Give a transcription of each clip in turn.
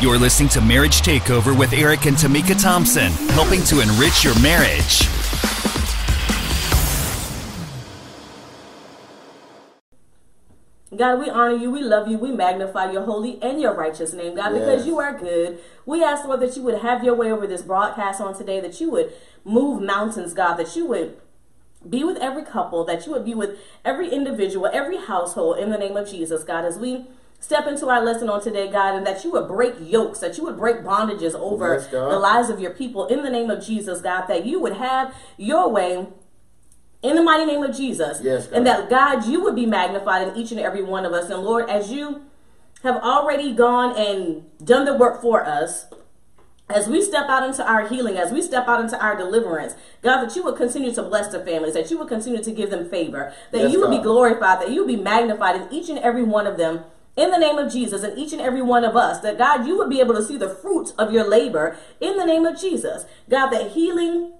You're listening to Marriage Takeover with Eric and Tamika Thompson, helping to enrich your marriage. God, we honor you, we love you, we magnify your holy and your righteous name, God, Yes. because you are good. We ask, Lord, that you would have your way over this broadcast on today, that you would move mountains, God, that you would be with every couple, that you would be with every individual, every household in the name of Jesus, God, as we step into our lesson on today, God, and that you would break yokes, that you would break bondages over Yes, the lives of your people in the name of Jesus, God, that you would have your way in the mighty name of Jesus. Yes, God. and that God, you would be magnified in each and every one of us. And Lord, as you have already gone and done the work for us, as we step out into our healing, as we step out into our deliverance, God, that you would continue to bless the families, that you would continue to give them favor, that Yes, you would be glorified, that you would be magnified in each and every one of them. In the name of Jesus, and each and every one of us, that God, you would be able to see the fruits of your labor in the name of Jesus. God, that healing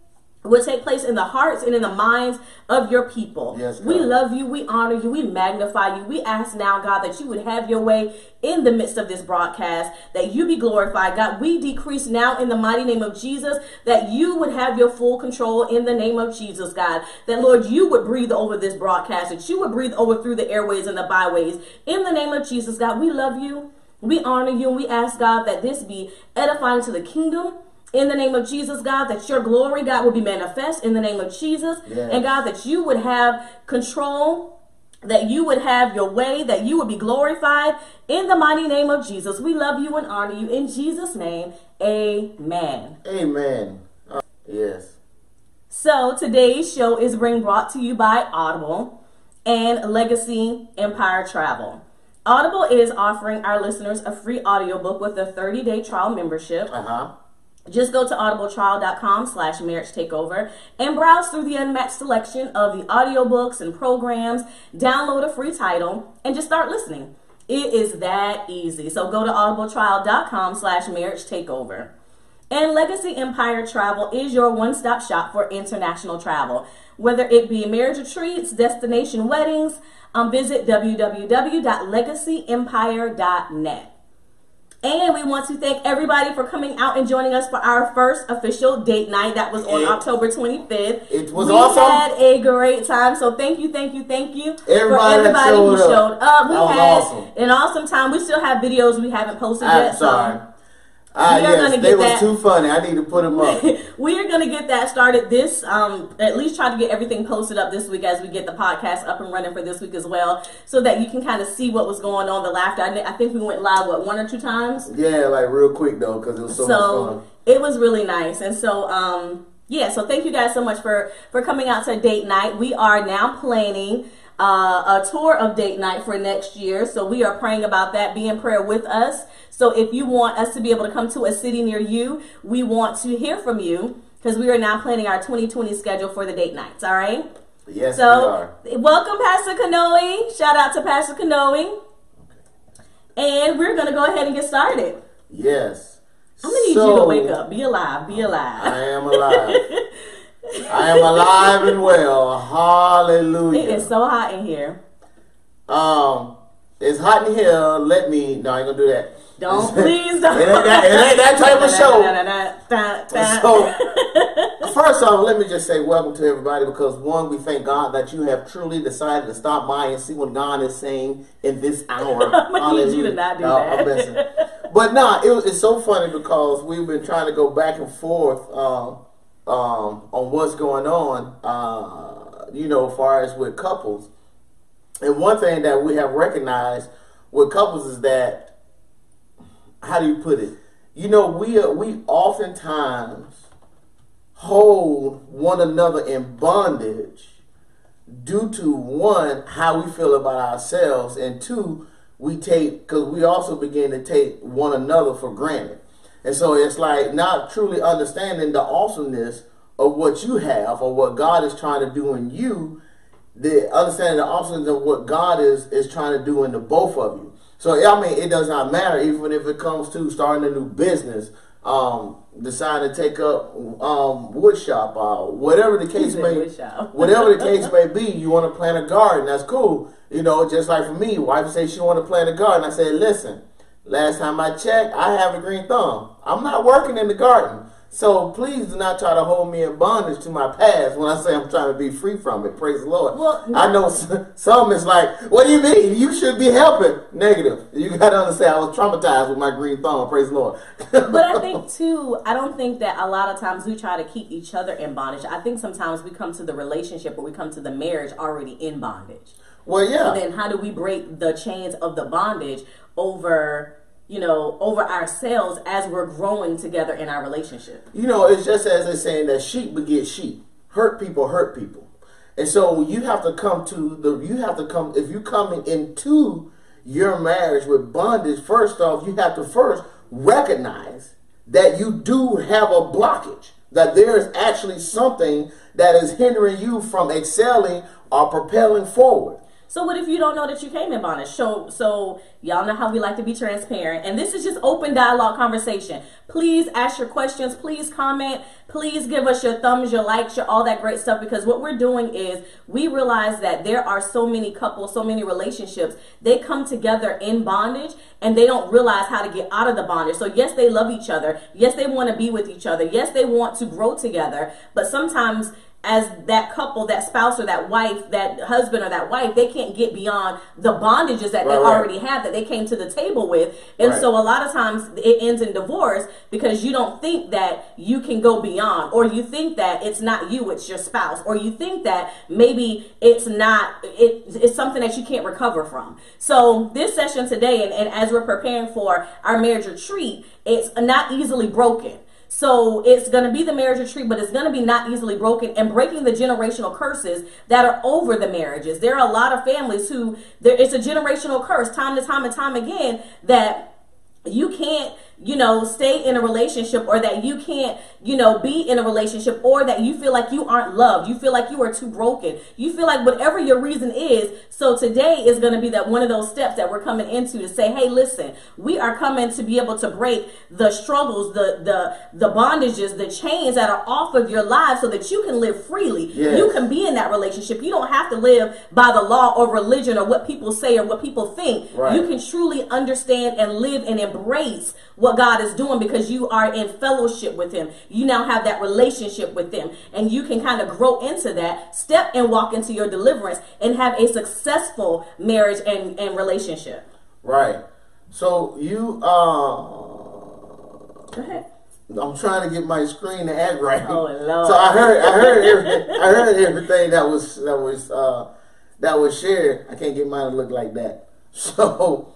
will take place in the hearts and in the minds of your people. Yes, we love you, we honor you, we magnify you. We ask now, God, that you would have your way in the midst of this broadcast, that you be glorified. God, we decrease now in the mighty name of Jesus, that you would have your full control in the name of Jesus, God. That, Lord, you would breathe over this broadcast, that you would breathe over through the airways and the byways. In the name of Jesus, God, we love you. We honor you and we ask God that this be edifying to the kingdom in the name of Jesus, God, that your glory, God, will be manifest in the name of Jesus. Yes. And God, that you would have control, that you would have your way, that you would be glorified in the mighty name of Jesus. We love you and honor you in Jesus' name. Amen. Amen. Uh, yes. So today's show is being brought to you by Audible and Legacy Empire Travel. Audible is offering our listeners a free audiobook with a 30-day trial membership. Uh huh. Just go to audibletrial.com slash marriage takeover and browse through the unmatched selection of the audiobooks and programs. Download a free title and just start listening. It is that easy. So go to audibletrial.com slash marriage takeover. And Legacy Empire Travel is your one stop shop for international travel. Whether it be marriage retreats, destination weddings, um, visit www.legacyempire.net. And we want to thank everybody for coming out and joining us for our first official date night. That was on It- October 25th. it was we awesome. We had a great time. So thank you, thank you, thank you for Everybody that everybody who showed up. showed up. We had awesome. an awesome time. We still have videos we haven't posted I'm yet. sorry. So Ah, We are yes, gonna they was that. too funny. I need to put them up. we are going to get that started this um at least try to get everything posted up this week as we get the podcast up and running for this week as well so that you can kind of see what was going on the laughter i, I think we went live what one or two times yeah, like real quick though, because it was so, much fun. it was really nice and so um yeah so thank you guys so much for for coming out to date night we are now planning uh, a tour of date night for next year so we are praying about that be in prayer with us so if you want us to be able to come to a city near you we want to hear from you because we are now planning our 2020 schedule for the date nights all right Yes, we so are. welcome pastor kanoe shout out to pastor kanoe and we're gonna go ahead and get started Yes. I'm gonna need So, you to wake up. Be alive. Be alive. I am alive. I am alive and well. Hallelujah. It is so hot in here. Um, it's hot in here. Let me. No, I ain't gonna do that. Don't please don't. It ain't that, it ain't that type of show. So, first off, let me just say welcome to everybody because one, we thank God that you have truly decided to stop by and see what God is saying in this hour. Gonna need you to not do No, that. But nah, it it's so funny because we've been trying to go back and forth um, um, on what's going on, uh, you know, as far as with couples. And one thing that we have recognized with couples is that, how do you put it? You know, we are, we oftentimes hold one another in bondage due to one how we feel about ourselves and two we take because we also begin to take one another for granted and so it's like not truly understanding the awesomeness of what you have or what god is trying to do in you the understanding the awesomeness of what god is is trying to do in the both of you so i mean it does not matter even if it comes to starting a new business um deciding to take up um wood shop or whatever the case may whatever the case may be, you want to plant a garden. That's cool. You know, just like for me, wife say she want to plant a garden. I said, listen, Last time I checked, I have a green thumb. I'm not working in the garden. So please do not try to hold me in bondage to my past when I say I'm trying to be free from it. Praise the Lord. Well, I know some is like, what do you mean? You should be helping. Negative. You got to understand, I was traumatized with my green thumb. Praise the Lord. but I think too, I don't think that a lot of times we try to keep each other in bondage. I think sometimes we come to the relationship or we come to the marriage already in bondage. well, yeah. then how do we break the chains of the bondage over you know over ourselves as we're growing together in our relationship You know, it's just as they're saying that sheep beget sheep. Hurt people hurt people. And so you have to come to the you have to come if you coming into your marriage with bondage, first off, you have to first recognize that you do have a blockage. That there is actually something that is hindering you from excelling or propelling forward. So what if you don't know that you came in bondage? So so y'all know how we like to be transparent. And this is just open dialogue conversation. Please ask your questions. Please comment. Please give us your thumbs your likes your all that great stuff because what we're doing is we realize that there are so many couples so many relationships. They come together in bondage and they don't realize how to get out of the bondage. So yes they love each other. Yes they want to be with each other. Yes they want to grow together. But sometimes as that couple, that spouse or that wife, that husband or that wife, they can't get beyond the bondages that they Right, right. already have that they came to the table with. And Right. so a lot of times it ends in divorce because you don't think that you can go beyond or you think that it's not you, it's your spouse, or you think that maybe it's not it, it's something that you can't recover from. So this session today and, and as we're preparing for our marriage retreat, it's not easily broken. So it's going to be the marriage retreat, but it's going to be not easily broken and breaking the generational curses that are over the marriages. There are a lot of families who there it's a generational curse time to time and time again that you can't you know stay in a relationship or that you can't you know be in a relationship or that you feel like you aren't loved. You feel like you are too broken. You feel like whatever your reason is so today is going to be that one of those steps that we're coming into to say hey listen we are coming to be able to break the struggles the the the bondages the chains that are off of your lives so that you can live freely. Yes. you can be in that relationship. You don't have to live by the law or religion or what people say or what people think. Right. you can truly understand and live and embrace what God is doing because you are in fellowship with Him. You now have that relationship with Him, and you can kind of grow into that, step and walk into your deliverance, and have a successful marriage and, and relationship. Right. So you uh Go ahead. I'm trying to get my screen to act right. Oh, Lord. So I heard, I heard, everything, I heard everything that was that was uh, that was shared. I can't get mine to look like that. So,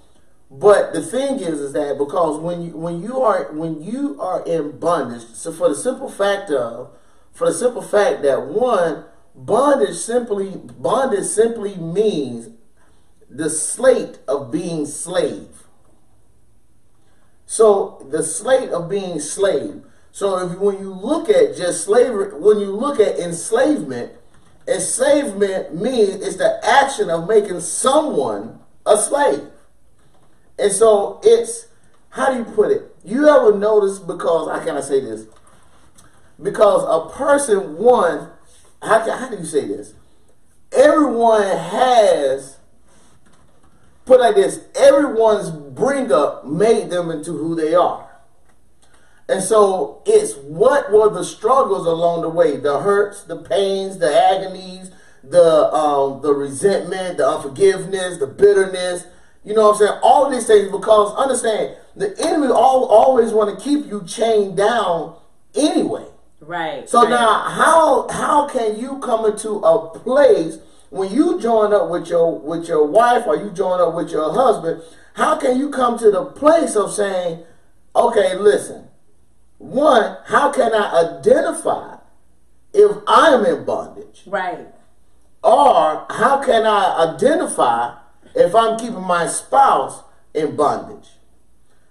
but the thing is, is that because when you when you are when you are in bondage, so for the simple fact of for the simple fact that one bondage simply bondage simply means the slate of being slave. So the slate of being slave. So if when you look at just slavery, when you look at enslavement, enslavement means it's the action of making someone a slave. And so it's how do you put it? You ever notice because how can I say this? Because a person one, how, how do you say this? Everyone has put like this everyone's bring up made them into who they are and so it's what were the struggles along the way the hurts the pains the agonies the um the resentment the unforgiveness the bitterness you know what i'm saying all these things because understand the enemy all, always want to keep you chained down anyway Right. so right. now, how how can you come into a place when you join up with your with your wife or you join up with your husband? How can you come to the place of saying, okay, listen, one, how can I identify if I am in bondage, Right. or how can I identify if I'm keeping my spouse in bondage?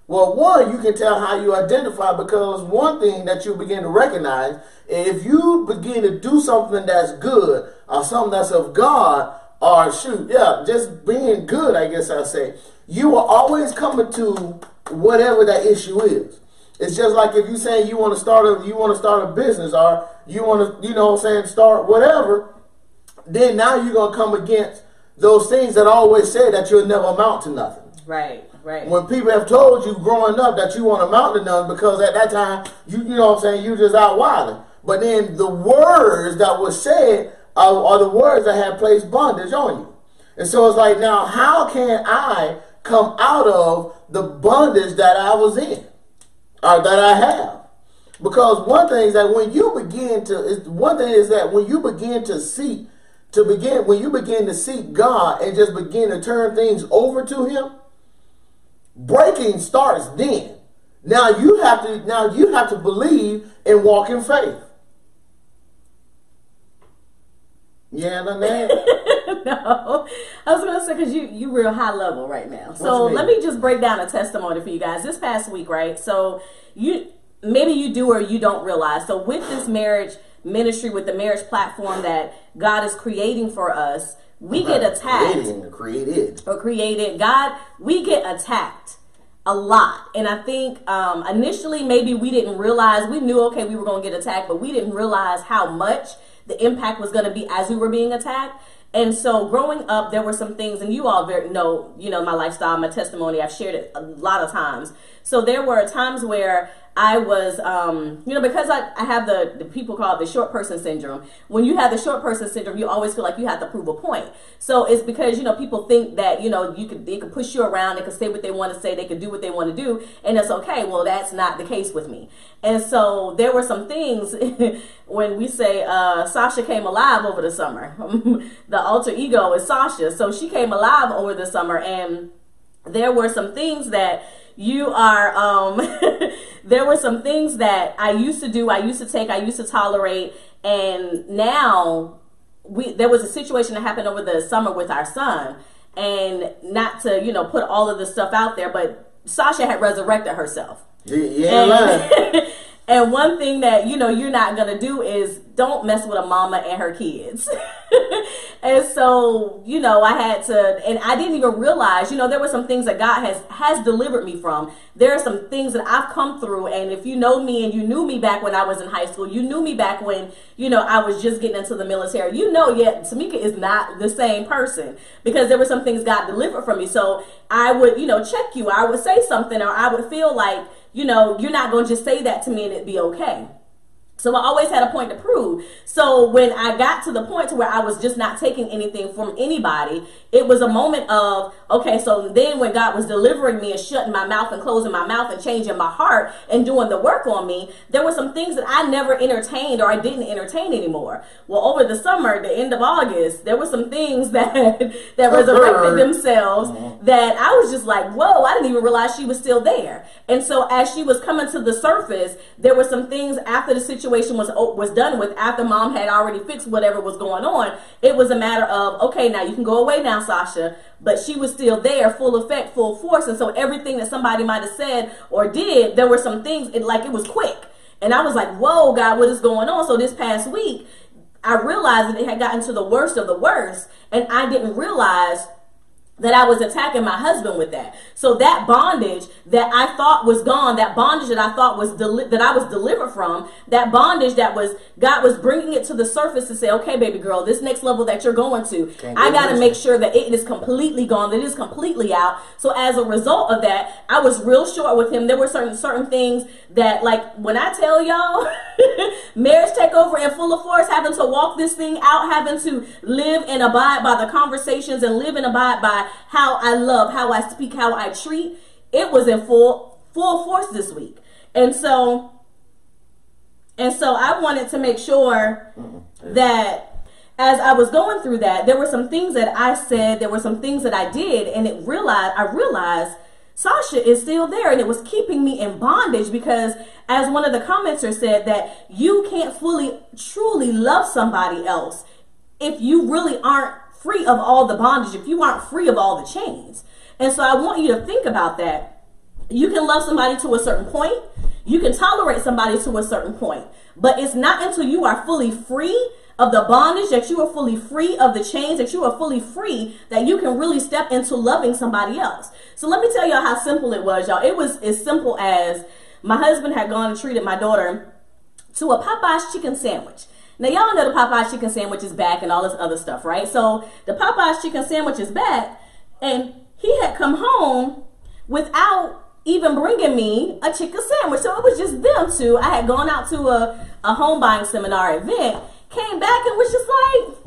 Well, one, you can tell how you identify because one thing that you begin to recognize, if you begin to do something that's good or something that's of God, or shoot, yeah, just being good, I guess I say, you are always coming to whatever that issue is. It's just like if you say you want to start a you want to start a business or you want to, you know what I'm saying, start whatever, then now you're gonna come against those things that always say that you'll never amount to nothing. Right, right. When people have told you growing up that you won't amount to nothing because at that time you you know what I'm saying you just out wilding. But then the words that were said are, are the words that have placed bondage on you. And so it's like now how can I come out of the bondage that I was in or that I have? Because one thing is that when you begin to one thing is that when you begin to seek to begin when you begin to seek God and just begin to turn things over to him, breaking starts then. Now you have to now you have to believe and walk in faith. Yeah, no, no, I was gonna say because you you real high level right now. So let me just break down a testimony for you guys. This past week, right? So you maybe you do or you don't realize. So with this marriage ministry, with the marriage platform that God is creating for us, we get attacked. Creating, created. Or created. God, we get attacked a lot. And I think um, initially maybe we didn't realize, we knew, okay, we were going to get attacked, but we didn't realize how much the impact was going to be as we were being attacked. And so growing up, there were some things, and you all very know, you know, my lifestyle, my testimony, I've shared it a lot of times. So there were times where I was, um, you know, because I, I have the, the people call it the short person syndrome. When you have the short person syndrome, you always feel like you have to prove a point. So it's because, you know, people think that, you know, you could, they could push you around, they could say what they want to say, they could do what they want to do, and it's okay. Well, that's not the case with me. And so there were some things when we say, uh, Sasha came alive over the summer. the alter ego is Sasha. So she came alive over the summer and there were some things that you are um there were some things that I used to do, I used to take, I used to tolerate, and now we there was a situation that happened over the summer with our son, and not to you know put all of the stuff out there, but Sasha had resurrected herself. Yeah, and, and one thing that you know you're not gonna do is don't mess with a mama and her kids. and so, you know, I had to and I didn't even realize, you know, there were some things that God has has delivered me from. There are some things that I've come through and if you know me and you knew me back when I was in high school, you knew me back when, you know, I was just getting into the military. You know, yet Tamika is not the same person because there were some things God delivered from me. So, I would, you know, check you. I would say something or I would feel like, you know, you're not going to just say that to me and it'd be okay. So I always had a point to prove. So when I got to the point to where I was just not taking anything from anybody, it was a moment of, okay, so then when God was delivering me and shutting my mouth and closing my mouth and changing my heart and doing the work on me, there were some things that I never entertained or I didn't entertain anymore. Well, over the summer, the end of August, there were some things that that resurrected themselves mm-hmm. that I was just like, whoa, I didn't even realize she was still there. And so as she was coming to the surface, there were some things after the situation situation was oh, was done with after mom had already fixed whatever was going on it was a matter of okay now you can go away now sasha. But she was still there full effect full force and so everything that somebody might have said or did there were some things it, like it was quick. And i was like whoa god what is going on? So this past week i realized that it had gotten to the worst of the worst and i didn't realize that I was attacking my husband with that. So that bondage that I thought was gone, that bondage that I thought was deli- that I was delivered from, that bondage that was God was bringing it to the surface to say, okay, baby girl, this next level that you're going to, I got to make sure that it is completely gone, that it is completely out. So as a result of that, I was real short with him. There were certain certain things that, like, when I tell y'all, marriage takeover in full of force, having to walk this thing out, having to live and abide by the conversations and live and abide by how I love, how I speak, how I treat, it was in full full force this week. And so and so I wanted to make sure mm-hmm. that as I was going through that, there were some things that I said, there were some things that I did, and it realized I realized Sasha is still there and it was keeping me in bondage because as one of the commenters said that you can't fully truly love somebody else if you really aren't free of all the bondage, if you aren't free of all the chains. And so I want you to think about that. You can love somebody to a certain point. You can tolerate somebody to a certain point. But it's not until you are fully free of the bondage, that you are fully free of the chains, that you are fully free, that you can really step into loving somebody else. So let me tell y'all how simple it was, y'all. It was as simple as my husband had gone and treated my daughter to a Popeye's chicken sandwich. Now y'all know the Popeyes chicken sandwich is back and all this other stuff, right? So the Popeyes chicken sandwich is back, and he had come home without even bringing me a chicken sandwich. So it was just them two. I had gone out to a, a home buying seminar event, came back and was just like,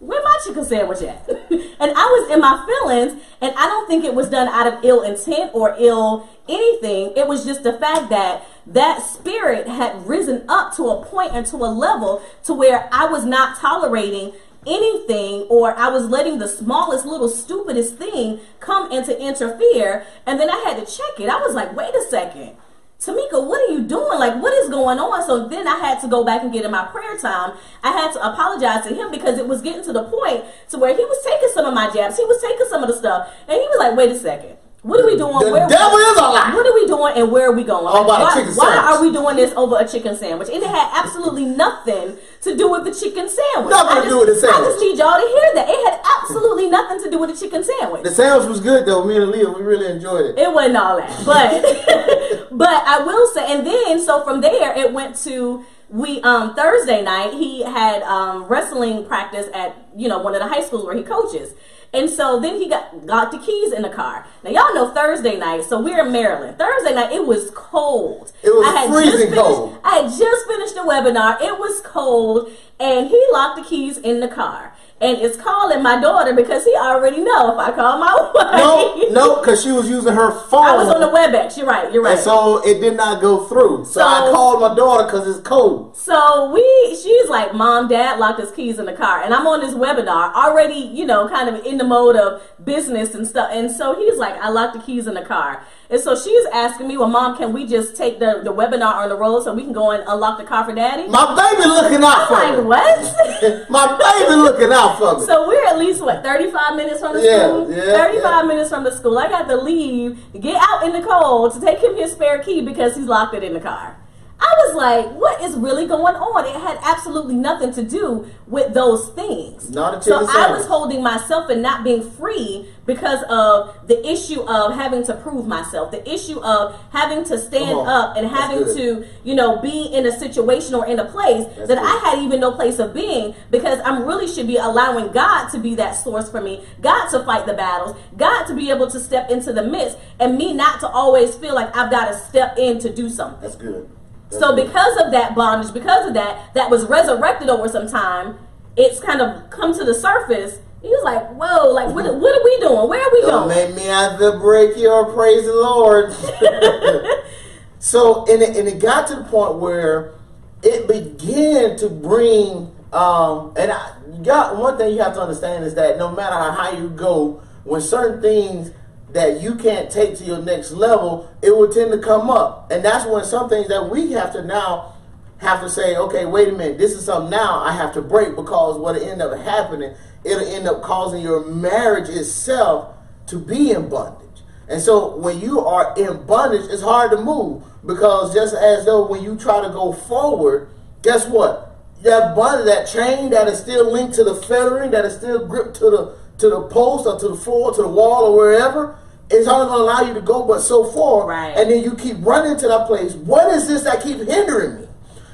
where my chicken sandwich at? and I was in my feelings, and I don't think it was done out of ill intent or ill anything. It was just the fact that that spirit had risen up to a point and to a level to where I was not tolerating anything or I was letting the smallest little stupidest thing come in to interfere. And then I had to check it. I was like, wait a second. Tamika, what are you doing? Like, what is going on? So then I had to go back and get in my prayer time. I had to apologize to him because it was getting to the point to where he was taking some of my jabs. He was taking some of the stuff. And he was like, wait a second. What are we doing? The where devil is a lie. What are we doing and where are we going? A why, why are we doing this over a chicken sandwich? And it had absolutely nothing to do with the chicken sandwich. Nothing I to do with the sandwich. I just need y'all to hear that. It had absolutely nothing to do with the chicken sandwich. The sandwich was good though. Me and Leah, we really enjoyed it. It wasn't all that, but but I will say, and then so from there it went to we um Thursday night he had um wrestling practice at you know one of the high schools where he coaches. And so then he got got the keys in the car. Now y'all know Thursday night, so we're in Maryland. Thursday night it was cold. It was I had freezing just finished, cold. I had just finished the webinar. It was cold, and he locked the keys in the car. And it's calling my daughter because he already know if I call my wife. No, no, because she was using her phone. I was on the WebEx. You're right. You're right. And so it did not go through. So, I called my daughter because it's cold. So we, she's like, Mom, Dad locked his keys in the car, and I'm on this webinar already, you know, kind of in the mode of business and stuff. And so he's like, I locked the keys in the car, and so she's asking me, Well, Mom, can we just take the the webinar on the road so we can go and unlock the car for Daddy? My baby looking out for I'm like, me. what? My baby looking out for me. So we're at least what 35 minutes from the Yeah, school. yeah, 35 yeah. minutes from the school. I got to leave, get out in the cold to take him his spare key because he's locked it in the car. I was like, what is really going on? It had absolutely nothing to do with those things. Not so I was holding myself and not being free because of the issue of having to prove myself, the issue of having to stand up and having to, you know, be in a situation or in a place That's that good. I had even no place of being because I'm really should be allowing God to be that source for me, God to fight the battles, God to be able to step into the midst, and me not to always feel like I've got to step in to do something. That's good. So because of that bondage, because of that, that was resurrected over some time, it's kind of come to the surface. He was like, whoa, like what, what are we doing? Where are we Don't going? make me have to break your praise the Lord. so and it, and it got to the point where it began to bring um and I got one thing you have to understand is that no matter how high you go, when certain things that you can't take to your next level, it will tend to come up. And that's when some things that we have to now have to say, okay, wait a minute, this is something now I have to break because what it end up happening, it'll end up causing your marriage itself to be in bondage. And so when you are in bondage, it's hard to move because just as though when you try to go forward, guess what? That bondage, that chain that is still linked to the fettering, that is still gripped to the to the post or to the floor, to the wall or wherever, it's only going to allow you to go but so far. Right. And then you keep running to that place. What is this that keep hindering me?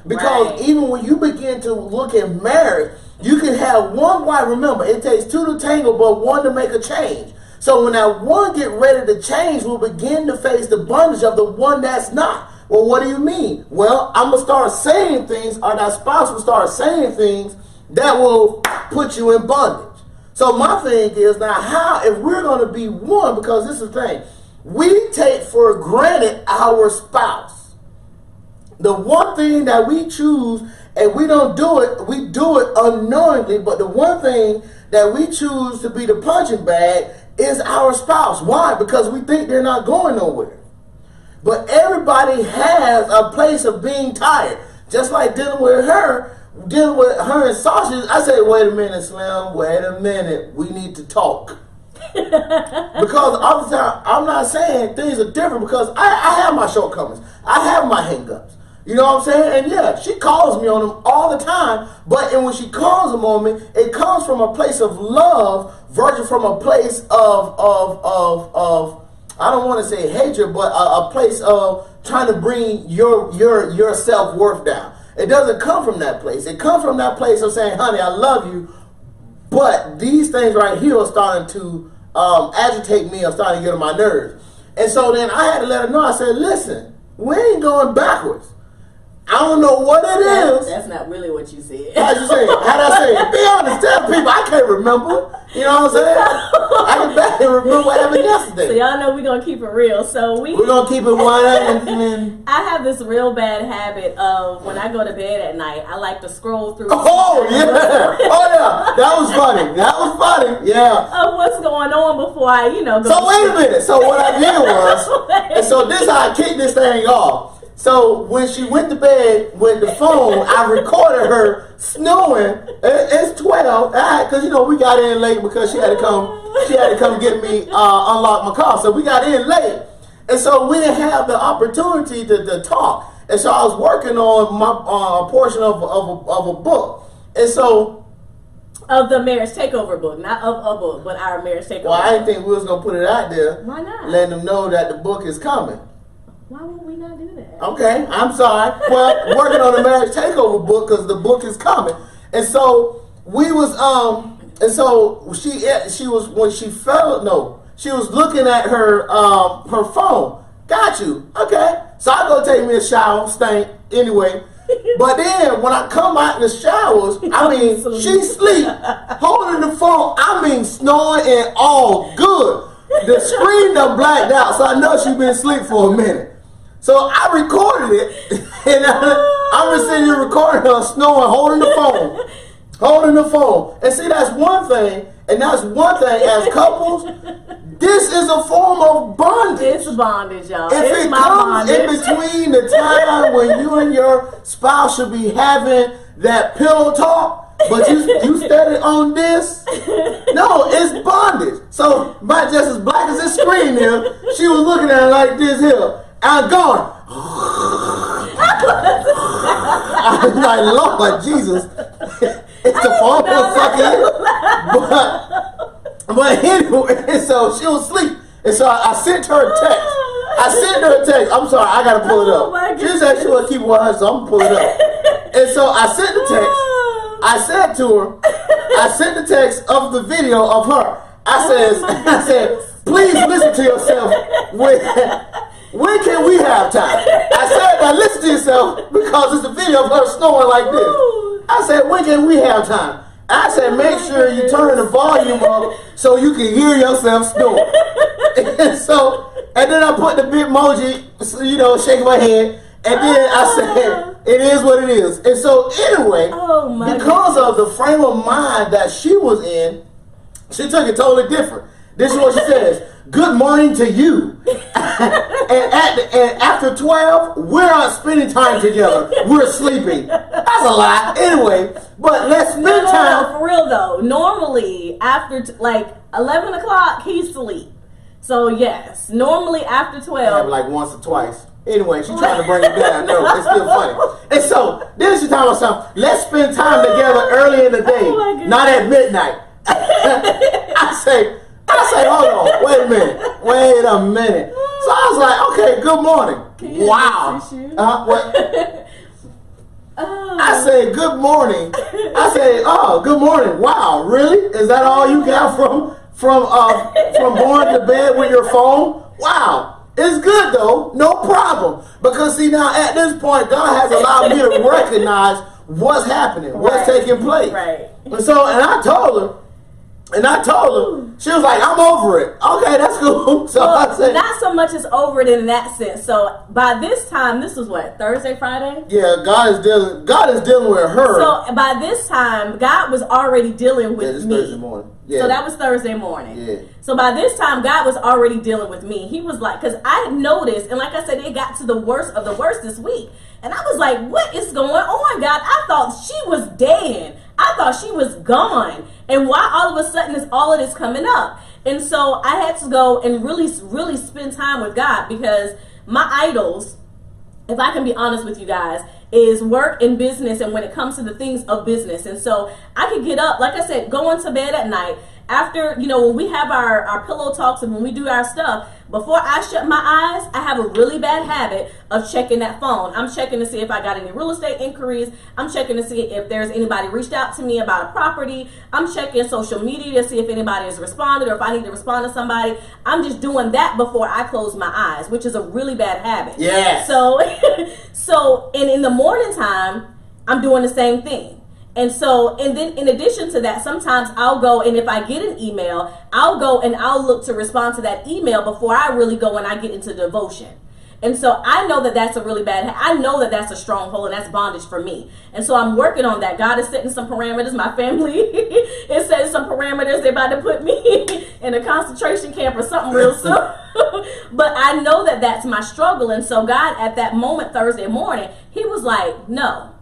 Because Right. even when you begin to look at marriage, you can have one wife. Remember, it takes two to tangle, but one to make a change. So when that one get ready to change, we'll begin to face the bondage of the one that's not. Well, what do you mean? Well, I'm gonna start saying things, or that spouse will start saying things that will put you in bondage. So my thing is now how if we're gonna be one, because this is the thing, we take for granted our spouse. The one thing that we choose and we don't do it, we do it unknowingly, but the one thing that we choose to be the punching bag is our spouse. Why? Because we think they're not going nowhere. But everybody has a place of being tired. Just like dealing with her, dealing with her and Sasha, I say, wait a minute, Slim, wait a minute, we need to talk. because all the time, I'm not saying things are different because I, I have my shortcomings. I have my hangups. You know what I'm saying? And yeah, she calls me on them all the time. But and when she calls them on me, it comes from a place of love versus from a place of of of of I don't want to say hatred, but a, a place of trying to bring your your your self worth down. It doesn't come from that place. It comes from that place of saying, "Honey, I love you," but these things right here are starting to um, agitate me or starting to get on my nerves. And so then I had to let her know. I said, "Listen, we ain't going backwards. I don't know what it is. That's not really what you said. How'd you say it? How'd I say it? Be honest, tell people I can't remember. You know what I'm saying? I can barely remember what happened yesterday. So y'all know we're gonna keep it real. So we We're gonna keep it one and then I have this real bad habit of when I go to bed at night, I like to scroll through Oh yeah. Oh yeah. That was funny. That was funny. Yeah. of what's going on before I, you know, go So wait a minute. So what I did was, and so this how I kicked this thing off. So when she went to bed with the phone, I recorded her snoring. It's twelve, because you know we got in late because she had to come. She had to come get me uh, unlock my car. So we got in late, and so we didn't have the opportunity to, to talk. And so I was working on my uh, portion of of a, of a book, and so. of the marriage takeover book, not of a book, but our marriage takeover. Well, I didn't think we was gonna put it out there. Why not? Letting them know that the book is coming. Why would we not do that? Okay, I'm sorry. Well, working on the marriage takeover book because the book is coming, and so we was um, and so she she was when she fell no, she was looking at her um her phone. Got you. Okay, so I go take me a shower, stink anyway. But then when I come out in the showers, I mean she sleep holding the phone. I mean snoring and all good. The screen done blacked out, so I know she been asleep for a minute. So I recorded it, and I, I'm just sitting here recording her snoring, holding the phone, holding the phone. And see, that's one thing, and that's one thing as couples. This is a form of bondage. It's bondage, y'all. If it's it my comes in between the time when you and your spouse should be having that pillow talk, but you you steady on this, no, it's bondage. So, by just as black as this screen here, she was looking at it like this here. I'm going. I was like, Lord Jesus, it's the phone sucking. But, but anyway, so she was asleep. And so I, I sent her a text. I sent her a text. I'm sorry, I gotta pull it Oh, up. She said she keep it 100, so I'm gonna pull it up. And so I sent the text. I said to her, I sent the text of the video of her. I oh, says, Oh, my I said, please listen to yourself. When, when can we have time? I said, now listen to yourself because it's a video of her snoring like this. I said, when can we have time? I said, make sure you turn the volume up so you can hear yourself snore. and so, and then I put the big emoji, you know, shaking my head. And then I said, it is what it is. And so, anyway, Oh, because of the frame of mind that she was in, she took it totally different. This is what she says. Good morning to you. and, at and after 12, we're not spending time together. We're sleeping. That's a lie. Anyway, but let's spend No, no, no, for real though. Normally, after t- like eleven o'clock, he's asleep. So yes, normally after Have twelve. like once or twice. Anyway, she's trying to bring it down. No, it's still funny. And so, then she telling herself, let's spend time together early in the day, Oh not at midnight. I say, I say, hold on, wait a minute, wait a minute. So I was like, okay, good morning. wow. Uh, what? Oh. I say, good morning. I say, oh, good morning. Wow, really? Is that all you got from from uh from going to bed with your phone? Wow. It's good though, no problem. Because see now at this point, God has allowed me to recognize what's happening, what's Right. taking place. Right. And so, and I told her, and I told her, she was like, I'm over it. Okay, that's cool. So I said, not so much as over it in that sense. So by this time, this was what Thursday, Friday. yeah, God is dealing. God is dealing with her. So by this time, God was already dealing with yeah, this me. Thursday morning. Yeah. So that was Thursday morning. Yeah. So by this time, God was already dealing with me. He was like, because I had noticed, and like I said, it got to the worst of the worst this week. And I was like, what is going on, God? I thought she was dead. I thought she was gone. And why all of a sudden is all of this coming up? And so I had to go and really, really spend time with God because my idols, if I can be honest with you guys, is work and business and when it comes to the things of business. And so I could get up, like I said, go into bed at night after you know when we have our our pillow talks and when we do our stuff, before I shut my eyes, I have a really bad habit of checking that phone. I'm checking to see if I got any real estate inquiries. I'm checking to see if there's anybody reached out to me about a property. I'm checking social media to see if anybody has responded or if I need to respond to somebody. I'm just doing that before I close my eyes, which is a really bad habit. Yeah. So, so, and in the morning time, I'm doing the same thing. And so, and then in addition to that, sometimes I'll go and if I get an email, I'll go and I'll look to respond to that email before I really go and I get into devotion. And so I know that that's a really bad. I know that that's a stronghold and that's bondage for me. And so I'm working on that. God is setting some parameters. My family is setting some parameters. They're about to put me in a concentration camp or something real soon. but I know that that's my struggle. And so God, at that moment Thursday morning, He was like, "No,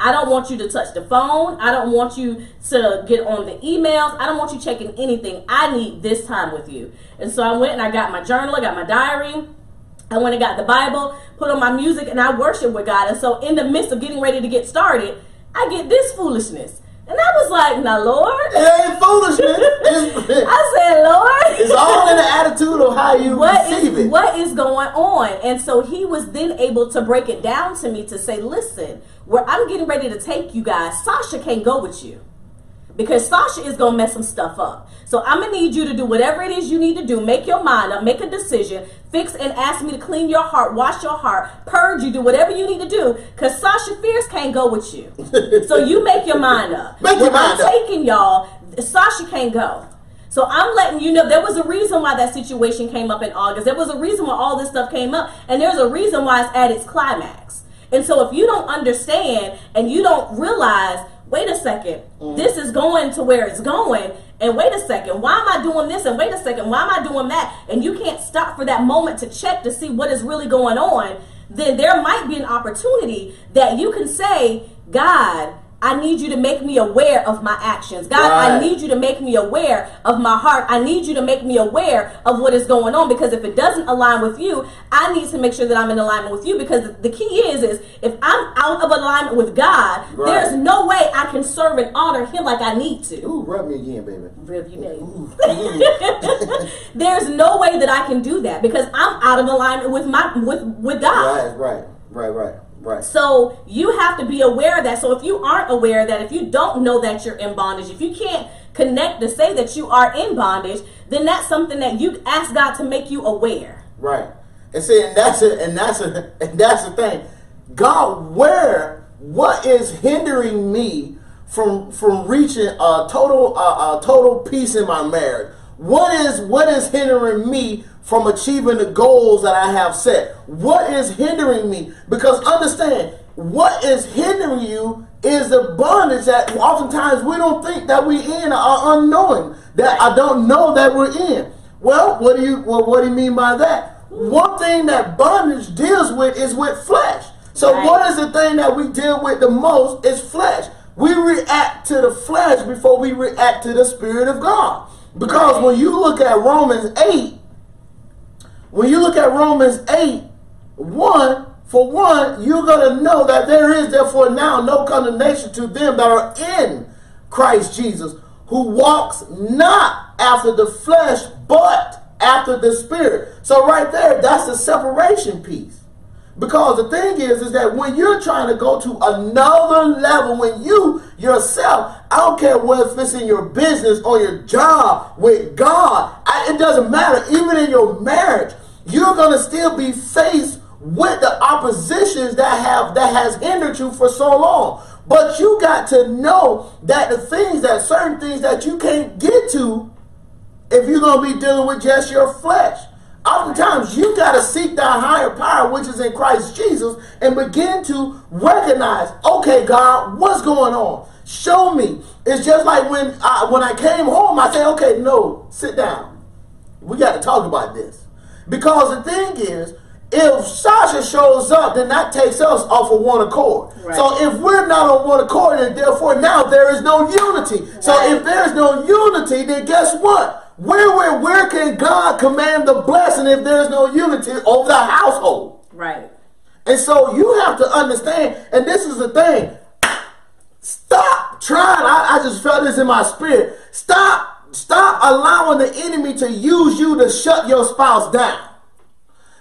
I don't want you to touch the phone. I don't want you to get on the emails. I don't want you checking anything. I need this time with you. And so I went and I got my journal, I got my diary. I went and got the Bible, put on my music, and I worship with God. And so in the midst of getting ready to get started, I get this foolishness. And I was like, now, Lord. It ain't foolishness. I said, Lord. It's all in the attitude of how you what receive is, it. What is going on? And so he was then able to break it down to me to say, listen, where I'm getting ready to take you guys, Sasha can't go with you because Sasha is gonna mess some stuff up. So I'm gonna need you to do whatever it is you need to do. Make your mind up, make a decision, fix and ask me to clean your heart, wash your heart, purge you, do whatever you need to do. Cause Sasha Fierce can't go with you. so you make your mind up. Make your Where I'm up. taking y'all, Sasha can't go. So I'm letting you know there was a reason why that situation came up in August. There was a reason why all this stuff came up, and there's a reason why it's at its climax. And so if you don't understand and you don't realize, wait a second, mm-hmm. this is going to where it's going, and wait a second, why am I doing this? And wait a second, why am I doing that? And you can't stop for that moment to check to see what is really going on, then there might be an opportunity that you can say, God, I need you to make me aware of my actions. God, I need you to make me aware of my heart. I need you to make me aware of what is going on because if it doesn't align with you, I need to make sure that I'm in alignment with you because the key is is if I'm out of alignment with God, Right. there's no way I can serve and honor him like I need to. Ooh, rub me again, baby. Rub you ooh. There's no way that I can do that because I'm out of alignment with my with with God. right, right, right, right, right. So you have to be aware of that. So if you aren't aware of that, if you don't know that you're in bondage, if you can't connect to say that you are in bondage, then that's something that you ask God to make you aware. Right. And see, and that's it, and that's a, and that's the thing. God, where, what is hindering me from from reaching a total uh, a total peace in my marriage? What is what is hindering me from achieving the goals that I have set? What is hindering me? Because understand, what is hindering you is the bondage that oftentimes we don't think that we're in are unknowing that I don't know that we're in. Well, what do you well, what do you mean by that? One thing that bondage deals with is with flesh. So Right. what is the thing that we deal with the most is flesh. We react to the flesh before we react to the spirit of God. Because Right. when you look at Romans 8, when you look at Romans 8, 1, for one, you're going to know that there is therefore now no condemnation to them that are in Christ Jesus, who walks not after the flesh, but after the spirit. So right there, that's the separation piece. Because the thing is, is that when you're trying to go to another level, when you yourself, I don't care whether it's in your business or your job with God, I, it doesn't matter. Even in your marriage, you're gonna still be faced with the oppositions that have that has hindered you for so long. But you got to know that the things that certain things that you can't get to if you're gonna be dealing with just your flesh. Oftentimes you gotta seek that higher power which is in Christ Jesus and begin to recognize, okay, God, what's going on? Show me. It's just like when I when I came home, I say, okay, no, sit down. We got to talk about this. Because the thing is, if Sasha shows up, then that takes us off of one accord. Right. So if we're not on one accord, then therefore now there is no unity. So if there's no unity, then guess what? Where, where, where can God command the blessing if there's no unity over the household? Right. And so you have to understand, and this is the thing. Stop trying. I, I just felt this in my spirit. Stop stop allowing the enemy to use you to shut your spouse down.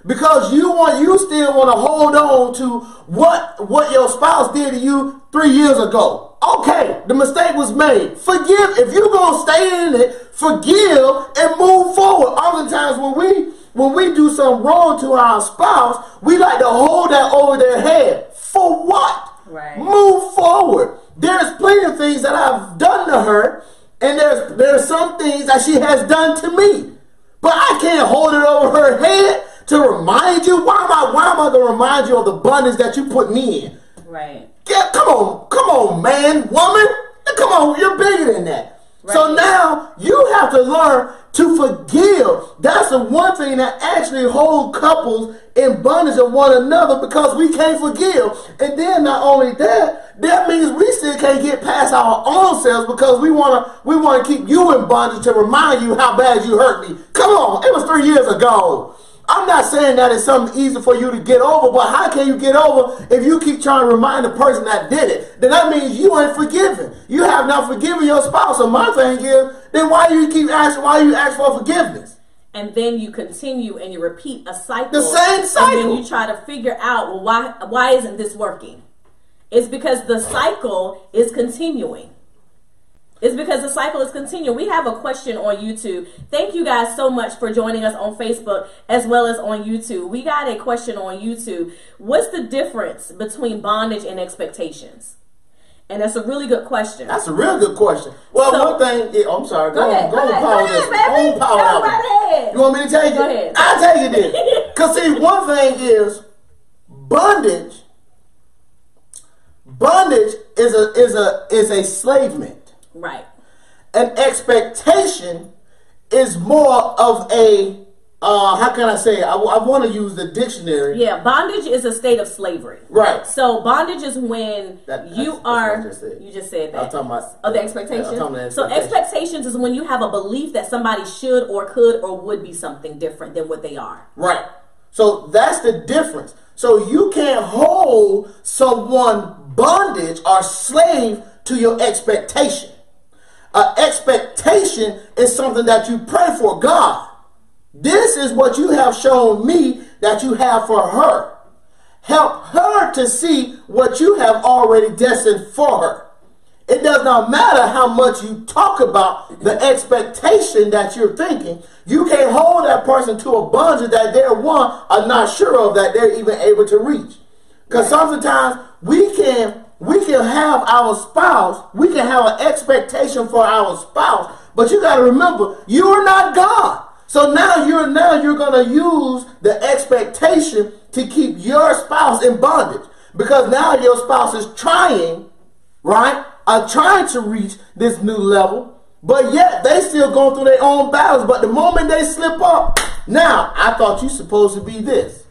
Because you want you still want to hold on to what what your spouse did to you three years ago. Okay, the mistake was made. Forgive. If you're gonna stay in it, forgive and move forward. Oftentimes when we when we do something wrong to our spouse, we like to hold that over their head. For what? Right. Move forward. There's plenty of things that I've done to her, and there's there's some things that she has done to me. But I can't hold it over her head to remind you. Why am I why am I gonna remind you of the abundance that you put me in? Right. Yeah, come on, come on, man, woman. Come on, you're bigger than that. So now you have to learn to forgive. That's the one thing that actually hold couples in bondage of one another because we can't forgive. And then not only that, that means we still can't get past our own selves because we wanna we wanna keep you in bondage to remind you how bad you hurt me. Come on, it was three years ago. I'm not saying that it's something easy for you to get over, but how can you get over if you keep trying to remind the person that did it? Then that means you ain't forgiven. You have not forgiven your spouse. So my thing is, then why do you keep asking? Why you ask for forgiveness? and then you continue and you repeat a cycle. The same cycle. And then you try to figure out, well, why why isn't this working? It's because the cycle is continuing. It's because the cycle is continuing. We have a question on YouTube. Thank you guys so much for joining us on Facebook as well as on YouTube. We got a question on YouTube. What's the difference between bondage and expectations? And that's a really good question. That's a real good question. Well, So- one thing, yeah, oh, I'm sorry. Go, Go ahead, go, go ahead, power go ahead, baby. power Go right ahead. You want me to take it? Go ahead. I'll take it then. Because see, one thing is bondage. Bondage is a is a is a slavement. Right. An expectation is more of a uh, how can I say? it? I, want to use the dictionary. Yeah, bondage is a state of slavery. Right. So bondage is when That- you that's- are. I just. You just said that. I'm talking about- Oh, the yeah, expectations. I'm talking about So expectations. expectations is when you have a belief that somebody should or could or would be something different than what they are. Right. So that's the difference. So you can't hold someone bondage or slave to your expectation. An expectation is something that you pray for God. This is what you have shown me that you have for her. Help her to see what you have already destined for her. It does not matter how much you talk about the expectation that you're thinking. You can't hold that person to a bondage that they're one are not sure of that they're even able to reach. Because sometimes we can we can have our spouse, we can have an expectation for our spouse, but you got to remember you are not God. So now you're now you're gonna use the expectation to keep your spouse in bondage because now your spouse is trying right, are trying to reach this new level, but yet they still going through their own battles. But the moment they slip up, now I thought you supposed to be this.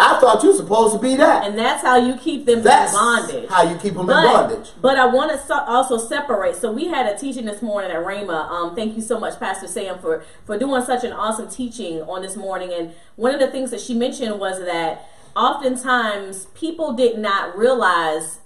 I thought you were supposed to be that. And that's how you keep them That's in bondage. how you keep them in But, bondage. but I want to so- also separate. So we had a teaching this morning at Rhema. Um, thank you so much, Pastor Sam, for for doing such an awesome teaching on this morning. And one of the things that she mentioned was that oftentimes people did not realize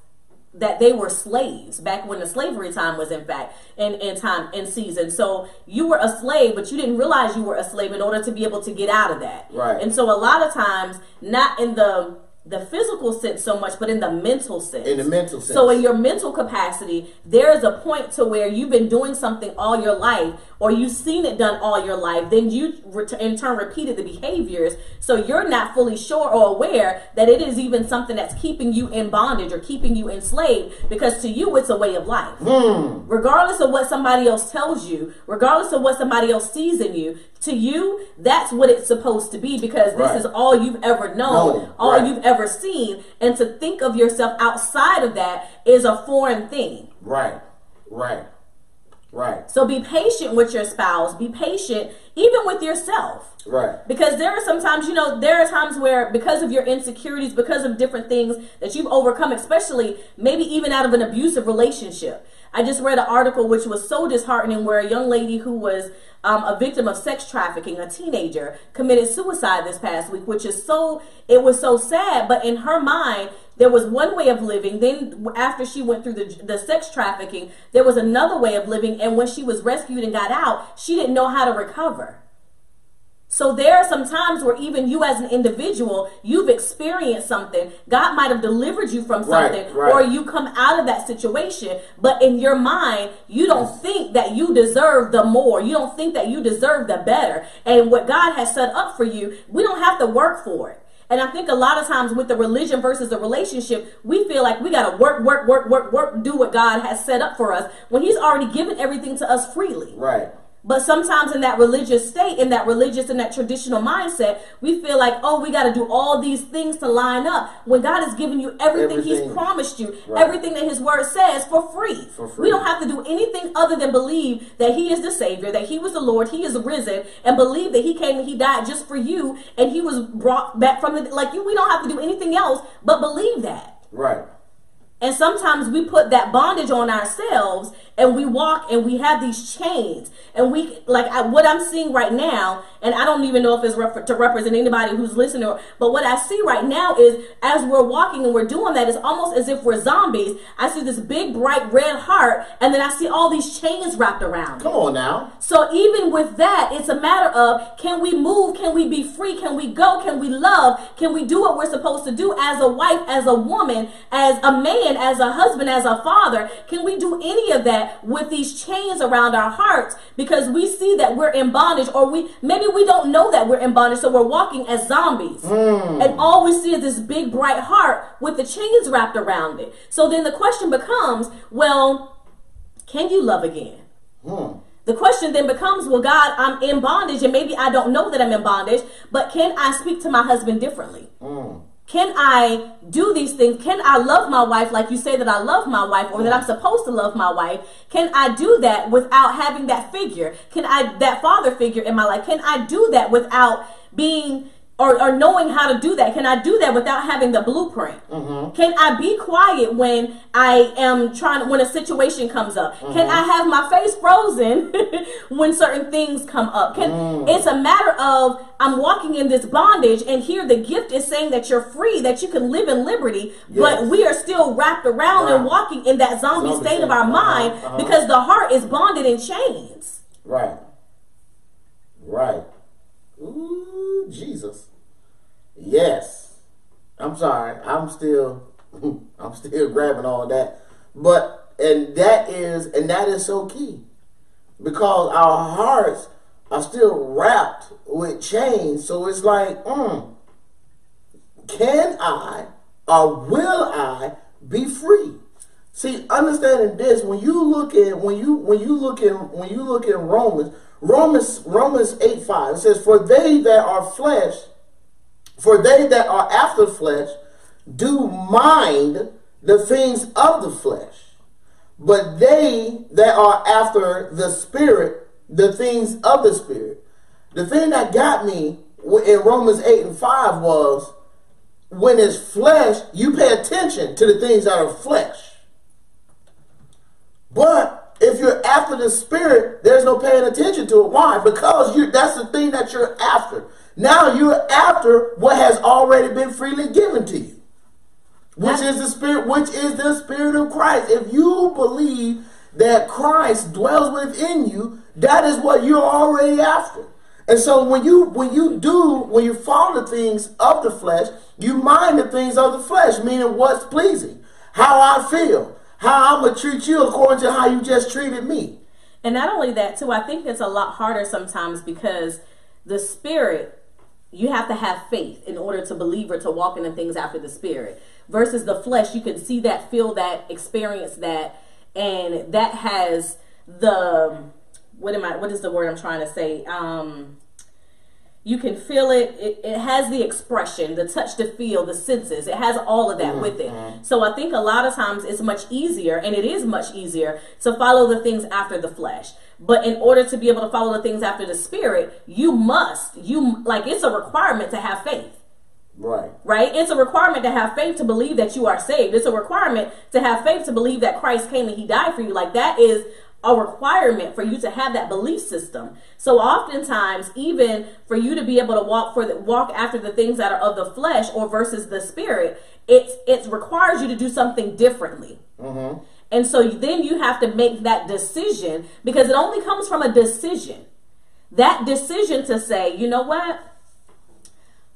that they were slaves back when the slavery time was in fact in, in time in season so you were a slave but you didn't realize you were a slave in order to be able to get out of that Right. and so a lot of times not in the the physical sense so much but in the mental sense. In the mental sense. so in your mental capacity there is a point to where you've been doing something all your life or you've seen it done all your life then you in turn repeated the behaviors. So you're not fully sure or aware that it is even something that's keeping you in bondage or keeping you enslaved because to you it's a way of life. Hmm. Regardless of what somebody else tells you regardless of what somebody else sees in you to you that's what it's supposed to be because this Right. is all you've ever known Known, all right. you've ever seen. And to think of yourself outside of that is a foreign thing. Right, right, right, so be patient with your spouse. Be patient even with yourself. Right. because there are sometimes you know there are times where because of your insecurities because of different things that you've overcome especially maybe even out of an abusive relationship i just read an article which was so disheartening where a young lady who was um, a victim of sex trafficking a teenager committed suicide this past week which is so it was so sad but in her mind there was one way of living. Then after she went through the the sex trafficking, there was another way of living. And when she was rescued and got out, she didn't know how to recover. So there are some times where even you as an individual, you've experienced something. God might have delivered you from something, Right, right. or you come out of that situation, but in your mind, you don't think that you deserve the more. You don't think that you deserve the better. And what God has set up for you, we don't have to work for it. And I think a lot of times with the religion versus the relationship, we feel like we got to work, work, work, work, work, do what God has set up for us when He's already given everything to us freely. Right. But sometimes in that religious state, in that religious and that traditional mindset, we feel like, oh, we got to do all these things to line up when God has given you everything, He's promised you, Right. everything that His Word says for free. For free. We don't have to do anything other than believe that He is the Savior, that He was the Lord, He is risen, and believe that He came and He died just for you, and He was brought back from the like you. We don't have to do anything else but believe that. Right. And sometimes we put that bondage on ourselves and we walk and we have these chains. And we, like I, what I'm seeing right now, and I don't even know if it's refer- to represent anybody who's listening, or, but what I see right now is as we're walking and we're doing that, it's almost as if we're zombies. I see this big, bright red heart, and then I see all these chains wrapped around it. Come on now. So even with that, it's a matter of can we move? Can we be free? Can we go? Can we love? Can we do what we're supposed to do as a wife, as a woman, as a man, as a husband, as a father? Can we do any of that with these chains around our hearts because we see that we're in bondage or we maybe we don't know that we're in bondage so we're walking as zombies. Hmm. And all we see is this big bright heart with the chains wrapped around it. So then the question becomes, well, can you love again? Hmm. The question then becomes, well, God, I'm in bondage, and maybe I don't know that I'm in bondage, but can I speak to my husband differently? Hmm. Can I do these things? Can I love my wife like you say that I love my wife or that I'm supposed to love my wife? Can I do that without having that figure? Can I, that father figure in my life? Can I do that without being or, or knowing how to do that? Can I do that without having the blueprint? Can I be quiet when I am trying when a situation comes up? Can I have my face frozen when certain things come up? Can it's a matter of I'm walking in this bondage and here the gift is saying that you're free, that you can live in liberty, but we are still wrapped around and walking in that zombie, Zombie state of our Uh-huh, mind uh-huh. because the heart is bonded in chains. Right. Right. Ooh, Jesus. Yes. I'm sorry. I'm still I'm still grabbing all that. But and that is and that is so key. Because our hearts are still wrapped with chains. So it's like, mm, can I or will I be free? See, understanding this, when you look at when you when you look in when you look in Romans, Romans Romans 8 5, it says, For they that are flesh, for they that are after flesh do mind the things of the flesh. But they that are after the spirit, the things of the spirit. The thing that got me in Romans 8 and 5 was when it's flesh, you pay attention to the things that are flesh. But if you're after the spirit, there's no paying attention to it. Why? Because you that's the thing that you're after. Now you're after what has already been freely given to you. Which is the spirit, which is the spirit of Christ. If you believe that Christ dwells within you, that is what you're already after. And so when you when you do when you follow the things of the flesh, you mind the things of the flesh, meaning what's pleasing, how I feel, how I'm gonna treat you according to how you just treated me. And not only that, too, I think it's a lot harder sometimes because the spirit, you have to have faith in order to believe or to walk in the things after the spirit. Versus the flesh, you can see that, feel that, experience that, and that has the what am I? What is the word I'm trying to say? Um, you can feel it. it. It has the expression, the touch, the feel, the senses. It has all of that mm-hmm. with it. Mm-hmm. So I think a lot of times it's much easier, and it is much easier to follow the things after the flesh. But in order to be able to follow the things after the spirit, you must, you like it's a requirement to have faith Right. right? It's a requirement to have faith to believe that you are saved. It's a requirement to have faith to believe that Christ came and he died for you. Like that is a requirement for you to have that belief system. So oftentimes, even for you to be able to walk for the, walk after the things that are of the flesh or versus the spirit, it's it requires you to do something differently. Mm-hmm. And so then you have to make that decision because it only comes from a decision. That decision to say, you know what?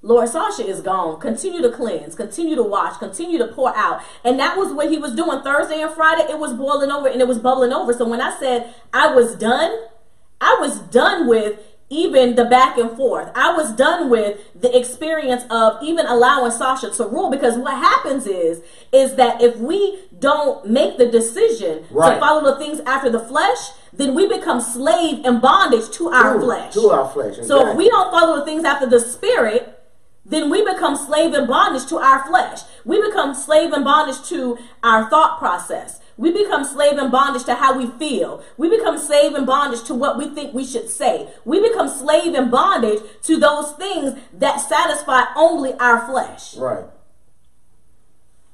Lord Sasha is gone. Continue to cleanse, continue to wash, continue to pour out. And that was what he was doing Thursday and Friday. It was boiling over and it was bubbling over. So when I said I was done, I was done with even the back and forth. I was done with the experience of even allowing Sasha to rule because what happens is is that if we don't make the decision right. to follow the things after the flesh, then we become slave and bondage to our Ooh, flesh. To our flesh. Exactly. So if we don't follow the things after the spirit, then we become slave and bondage to our flesh. We become slave and bondage to our thought process. We become slave and bondage to how we feel. We become slave and bondage to what we think we should say. We become slave and bondage to those things that satisfy only our flesh. Right.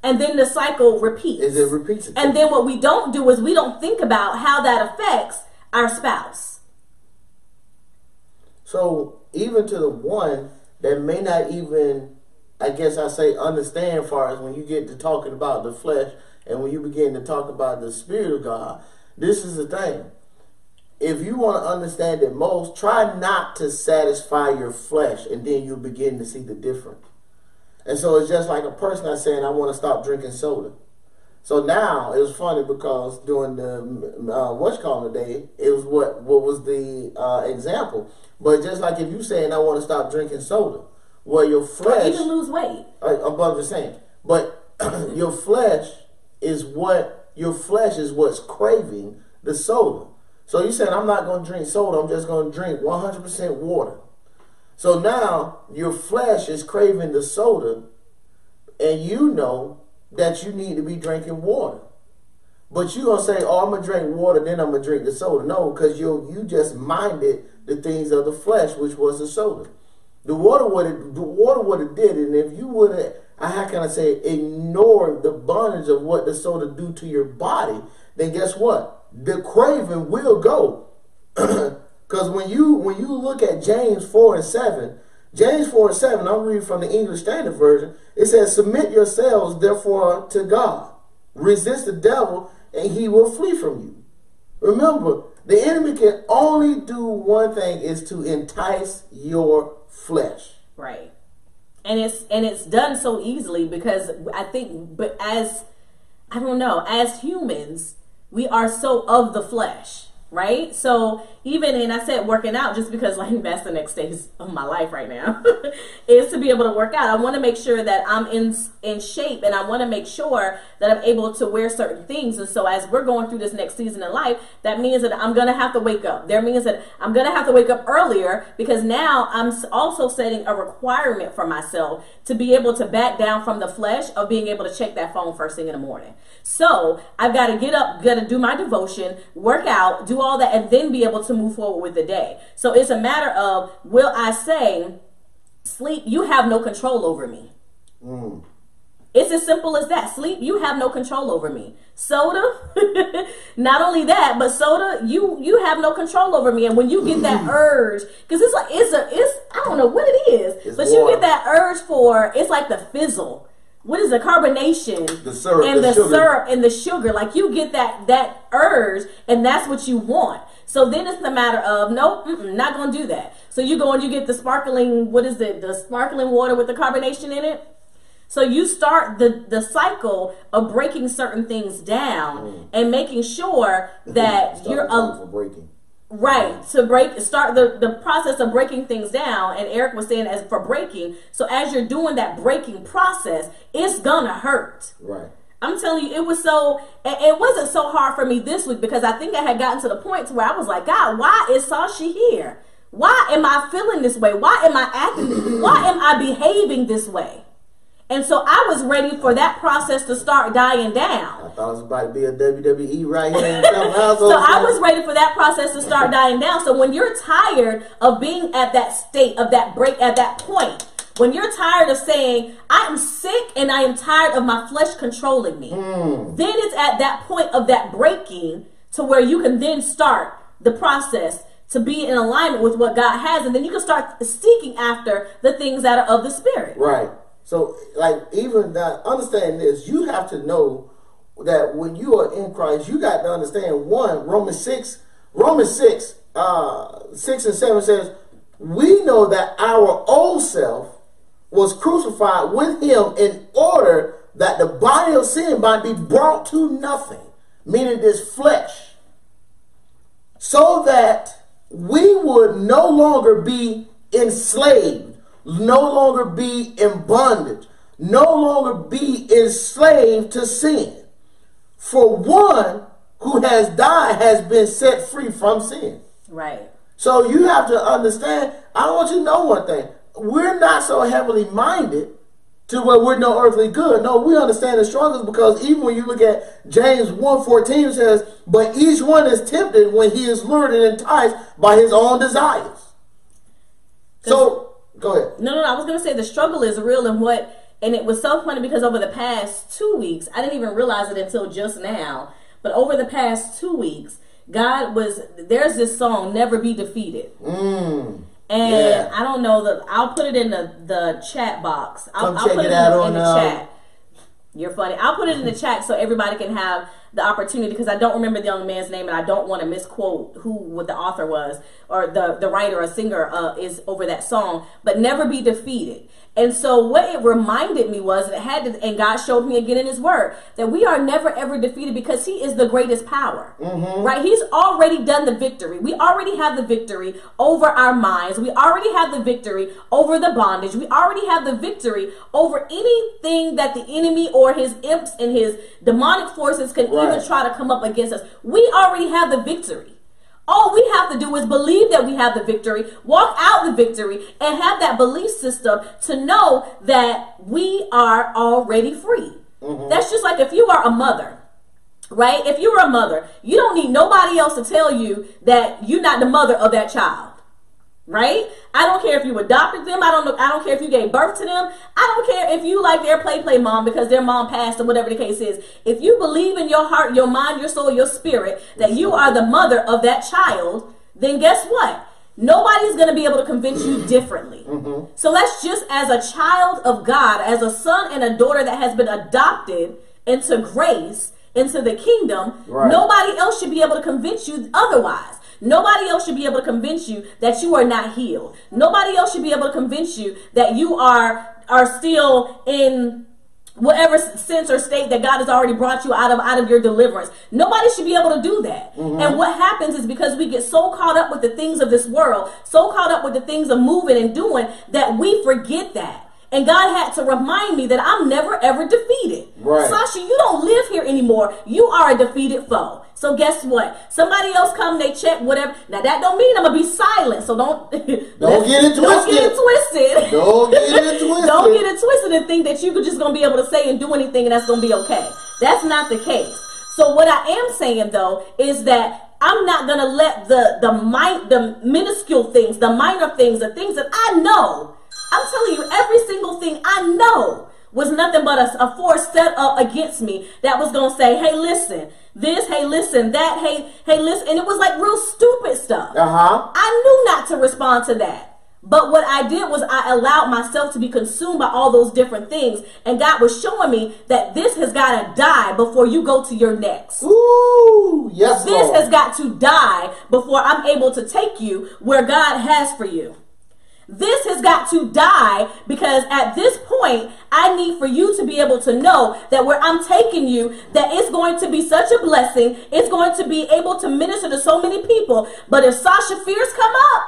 And then the cycle repeats. Is it repeats? And then what we don't do is we don't think about how that affects our spouse. So even to the one that may not even, I guess I say, understand far as when you get to talking about the flesh and when you begin to talk about the Spirit of God. This is the thing. If you want to understand it most, try not to satisfy your flesh, and then you'll begin to see the difference. And so it's just like a person that's saying, I want to stop drinking soda. So now it was funny because during the uh, what's called today, it was what what was the uh, example. But just like if you saying I want to stop drinking soda, well your flesh or even lose weight. Uh, above the same, but your flesh is what your flesh is what's craving the soda. So you said I'm not going to drink soda. I'm just going to drink 100% water. So now your flesh is craving the soda, and you know that you need to be drinking water. But you gonna say, "Oh, I'm gonna drink water, then I'm gonna drink the soda." No, because you you just minded the things of the flesh, which was the soda. The water would have the water would have did it, and if you would have, uh, how can I say, ignored the bondage of what the soda do to your body, then guess what? The craving will go. Because when you when you look at James four and seven, James four and seven, I'm reading from the English Standard Version. It says, "Submit yourselves therefore to God, resist the devil, and he will flee from you." Remember, the enemy can only do one thing: is to entice your flesh. Right. And it's and it's done so easily because I think, but as I don't know, as humans, we are so of the flesh right? So even and I said working out just because like that's the next stage of my life right now is to be able to work out. I want to make sure that I'm in in shape and I want to make sure that I'm able to wear certain things. And so as we're going through this next season in life, that means that I'm to have to wake up. There means that I'm to have to wake up earlier because now I'm also setting a requirement for myself to be able to back down from the flesh of being able to check that phone first thing in the morning. So I've got to get up, got to do my devotion, work out, do all that, and then be able to move forward with the day. So it's a matter of will I say, sleep, you have no control over me. Mm. It's as simple as that. Sleep, you have no control over me. Soda, not only that, but soda, you you have no control over me. And when you get that urge, because it's like it's a it's I don't know what it is, it's but water. you get that urge for it's like the fizzle what is the carbonation the syrup, and the, the syrup and the sugar like you get that that urge and that's what you want so then it's a matter of nope not gonna do that so you go and you get the sparkling what is it the sparkling water with the carbonation in it so you start the the cycle of breaking certain things down mm. and making sure that you're a, breaking Right. To break start the, the process of breaking things down. And Eric was saying as for breaking. So as you're doing that breaking process, it's gonna hurt. Right. I'm telling you, it was so it wasn't so hard for me this week because I think I had gotten to the point to where I was like, God, why is Sasha here? Why am I feeling this way? Why am I acting? Why am I behaving this way? And so I was ready for that process to start dying down. I thought it was about to be a WWE right here so I was ready for that process to start dying down. So when you're tired of being at that state, of that break, at that point, when you're tired of saying, I am sick and I am tired of my flesh controlling me, mm. then it's at that point of that breaking to where you can then start the process to be in alignment with what God has, and then you can start seeking after the things that are of the Spirit. Right. So, like, even that, understand this, you have to know that when you are in Christ, you got to understand one, Romans 6, Romans 6, uh, 6 and 7 says, We know that our old self was crucified with him in order that the body of sin might be brought to nothing, meaning this flesh, so that we would no longer be enslaved, no longer be in bondage, no longer be enslaved to sin. For one who has died has been set free from sin. Right. So you have to understand, I want you to know one thing. We're not so heavily minded to where we're no earthly good. No, we understand the struggles because even when you look at James 1.14 it says, But each one is tempted when he is lured and enticed by his own desires. So go ahead. No, no, no. I was gonna say the struggle is real and what and it was so funny because over the past two weeks, I didn't even realize it until just now. But over the past two weeks, God was there's this song, Never Be Defeated. Mm. And Yeah. I don't know the I'll put it in the, the chat box. I'll, Come I'll check put it out in, on, in the um, chat. You're funny. I'll put it in the chat so everybody can have the opportunity because I don't remember the young man's name and I don't want to misquote who what the author was or the the writer or singer uh, is over that song. But never be defeated. And so what it reminded me was that it had to, and God showed me again in His Word that we are never ever defeated because He is the greatest power. Mm-hmm. Right? He's already done the victory. We already have the victory over our minds. We already have the victory over the bondage. We already have the victory over anything that the enemy or his imps and his demonic forces can Right. even try to come up against us. We already have the victory. All we have to do is believe that we have the victory, walk out the victory, and have that belief system to know that we are already free. Mm-hmm. That's just like if you are a mother, right? If you're a mother, you don't need nobody else to tell you that you're not the mother of that child. Right? I don't care if you adopted them. I don't know. I don't care if you gave birth to them. I don't care if you like their play play mom because their mom passed or whatever the case is. If you believe in your heart, your mind, your soul, your spirit that you are the mother of that child, then guess what? Nobody's going to be able to convince you differently. Mm-hmm. So that's just as a child of God, as a son and a daughter that has been adopted into grace, into the kingdom, Right. nobody else should be able to convince you otherwise. Nobody else should be able to convince you that you are not healed. Nobody else should be able to convince you that you are are still in whatever sense or state that God has already brought you out of out of your deliverance. Nobody should be able to do that. Mm-hmm. And what happens is because we get so caught up with the things of this world, so caught up with the things of moving and doing that we forget that. And God had to remind me that I'm never ever defeated. Right. Sasha, you don't live here anymore. You are a defeated foe. So guess what? Somebody else come, they check whatever. Now that don't mean I'm gonna be silent. So don't Don't get it Don't get it twisted. Don't get it twisted. Don't get it twisted and think that you're just gonna be able to say and do anything and that's gonna be okay. That's not the case. So what I am saying though is that I'm not gonna let the the the minuscule things, the minor things, the things that I know. I'm telling you, every single thing I know was nothing but a, a force set up against me that was gonna say, "Hey, listen, this, hey, listen, that, hey, hey, listen," and it was like real stupid stuff. Uh huh. I knew not to respond to that. But what I did was I allowed myself to be consumed by all those different things. And God was showing me that this has got to die before you go to your next. Ooh, yes, This Lord. has got to die before I'm able to take you where God has for you. This has got to die because at this point, I need for you to be able to know that where I'm taking you, that it's going to be such a blessing. It's going to be able to minister to so many people. But if Sasha Fierce come up,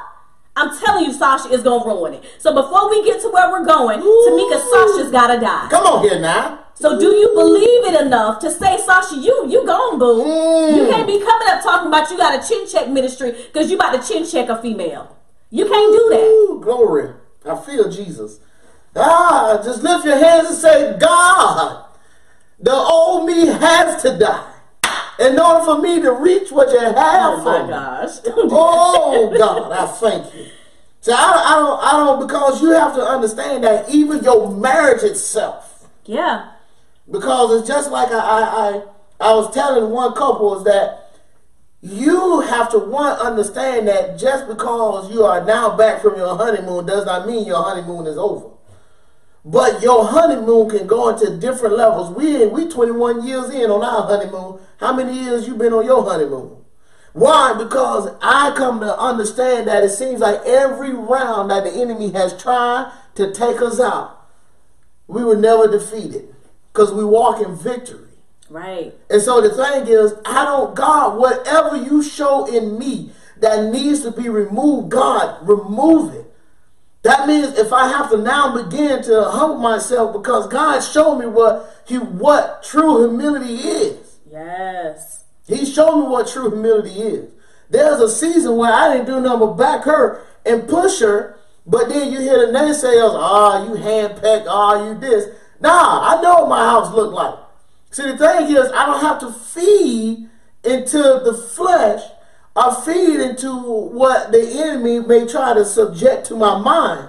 I'm telling you, Sasha is going to ruin it. So before we get to where we're going, Tamika, Sasha's got to die. Come on here now. So do you believe it enough to say, Sasha, you you gone, boo? Mm. You can't be coming up talking about you got a chin check ministry because you about to chin check a female. You can't do that. Ooh, glory. I feel Jesus. Ah, just lift your hands and say, God, the old me has to die in order for me to reach what you have Oh for my me. gosh. Oh God, I thank you. So I, I don't, I don't, because you have to understand that even your marriage itself, yeah. because it's just like I, I, I, I was telling one couple is that you have to one understand that just because you are now back from your honeymoon does not mean your honeymoon is over. But your honeymoon can go into different levels. We we 21 years in on our honeymoon. How many years you been on your honeymoon? Why? Because I come to understand that it seems like every round that the enemy has tried to take us out, we were never defeated because we walk in victory. Right. And so the thing is, I don't, God, whatever you show in me that needs to be removed, God, remove it. That means if I have to now begin to humble myself because God showed me what he what true humility is. Yes. He showed me what true humility is. There's a season where I didn't do nothing but back her and push her, but then you hear the naysayers, ah, oh, you handpeck, ah, oh, you this. Nah, I know what my house looked like. See, the thing is, I don't have to feed into the flesh or feed into what the enemy may try to subject to my mind.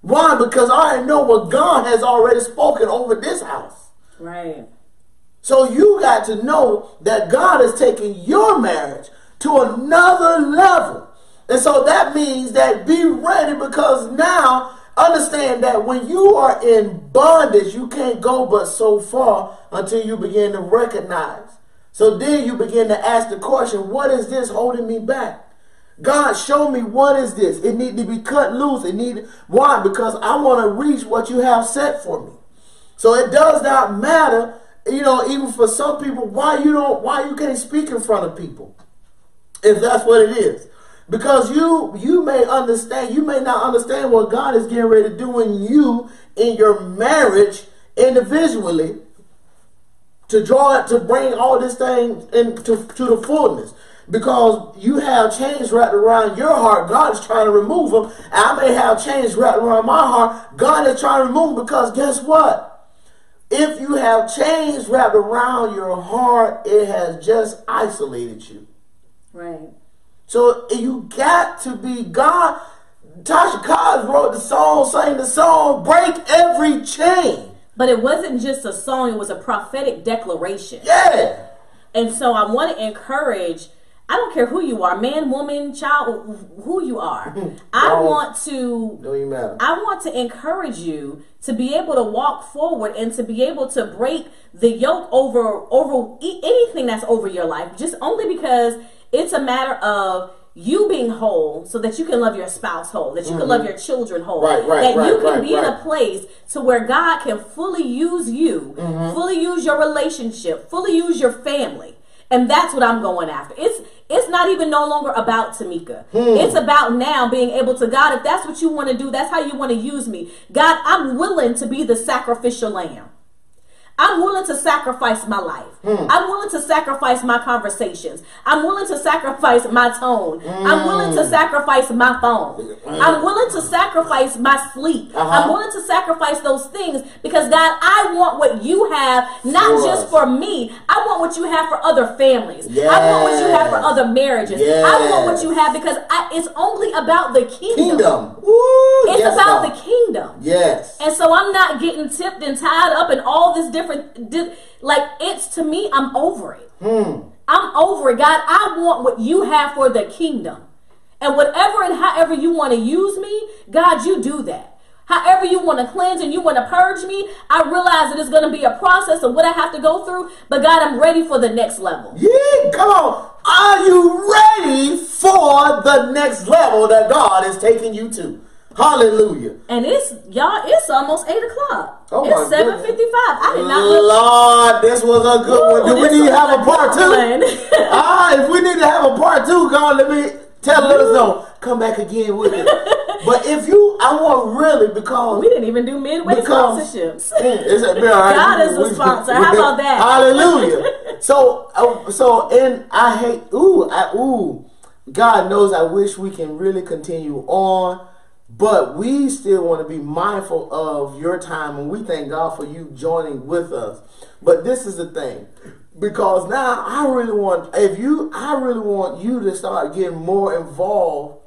Why? Because I know what God has already spoken over this house. Right. So you got to know that God is taking your marriage to another level. And so that means that be ready because now Understand that when you are in bondage, you can't go but so far until you begin to recognize. So then you begin to ask the question, what is this holding me back? God, show me what is this? It need to be cut loose. It need why? Because I want to reach what you have set for me. So it does not matter, you know, even for some people, why you don't, why you can't speak in front of people, if that's what it is. Because you you may understand, you may not understand what God is getting ready to do in you in your marriage individually to draw it to bring all this thing into to the fullness. Because you have chains wrapped around your heart, God is trying to remove them. I may have chains wrapped around my heart, God is trying to remove them because guess what? If you have chains wrapped around your heart, it has just isolated you. Right. So you got to be God. Tasha Cobbs wrote the song, sang the song, break every chain. But it wasn't just a song, it was a prophetic declaration. Yeah. And so I want to encourage, I don't care who you are, man, woman, child, who you are. I want to don't matter. I want to encourage you to be able to walk forward and to be able to break the yoke over over anything that's over your life just only because it's a matter of you being whole so that you can love your spouse whole, that you mm-hmm. can love mm-hmm. your children whole, right, right, that right, you can be in a place to where God can fully use you, mm-hmm. fully use your relationship, fully use your family. And that's what I'm going after. It's it's not even no longer about Tamika. Hmm. It's about now being able to God, if that's what you want to do, that's how you want to use me. God, I'm willing to be the sacrificial lamb. I'm willing to sacrifice my life. Mm. I'm willing to sacrifice my conversations. I'm willing to sacrifice my tone. Mm. I'm willing to sacrifice my phone. Mm. I'm willing to sacrifice my sleep. Uh-huh. I'm willing to sacrifice those things because God, I want what you have, not just us. for me. I want what you have for other families. Yes. I want what you have for other marriages. Yes. I want what you have because I, it's only about the kingdom. Kingdom. Woo. It's yes, about God. the kingdom. Yes. And so I'm not getting tipped and tied up in all this different, di- like it's to me, I'm over it. Hmm. I'm over it. God, I want what you have for the kingdom. And whatever and however you want to use me, God, you do that. However you want to cleanse and you want to purge me, I realize that it's going to be a process of what I have to go through. But God, I'm ready for the next level. Yeah, come on. Are you ready for the next level that God is taking you to? Hallelujah. And it's y'all, it's almost eight o'clock. Oh it's seven fifty five. I did not Lord, this was a good Ooh, one. Do we need to have a part two? ah, if we need to have a part two, God, let me tell us know. Come back again with it. but if you, I want really because We didn't even do midway Because- sponsorships. It's a. God is the sponsor. How about that? Hallelujah. so, uh, so, and I hate. Ooh, I, ooh. God knows. I wish we can really continue on, but we still want to be mindful of your time, and we thank God for you joining with us. But this is the thing. Because now I really want if you I really want you to start getting more involved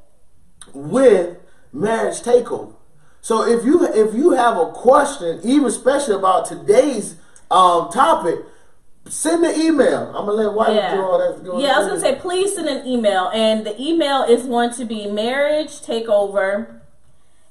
with marriage takeover. So if you if you have a question, even especially about today's um, topic, send an email. I'm gonna let White Yeah. do all that. Yeah, I was gonna say please send an email, and the email is going to be marriage takeover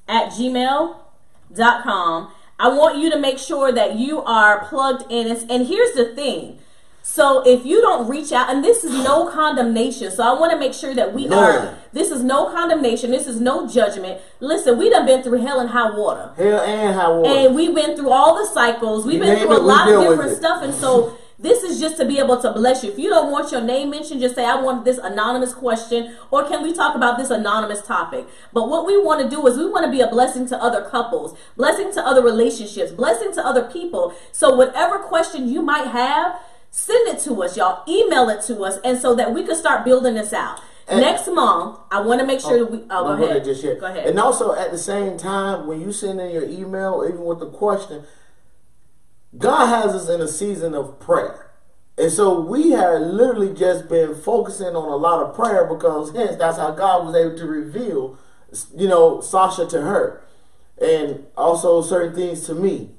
at gmail.com. I want you to make sure that you are plugged in. And here's the thing. So if you don't reach out, and this is no condemnation, so I want to make sure that we are. This is no condemnation. This is no judgment. Listen, we done been through hell and high water. Hell and high water. And we've been through all the cycles. We've You been through a it, lot of different stuff. And so this is just to be able to bless you. If you don't want your name mentioned, just say, I want this anonymous question, or can we talk about this anonymous topic? But what we want to do is we want to be a blessing to other couples, blessing to other relationships, blessing to other people. So whatever question you might have, send it to us, y'all. Email it to us, and so that we can start building this out. And- Next month, I want to make sure that we. Oh, go ahead. just yet. Go ahead. And also at the same time, when you send in your email, even with the question, God has us in a season of prayer. And so we have literally just been focusing on a lot of prayer because hence that's how God was able to reveal, you know, Sasha to her. And also certain things to me.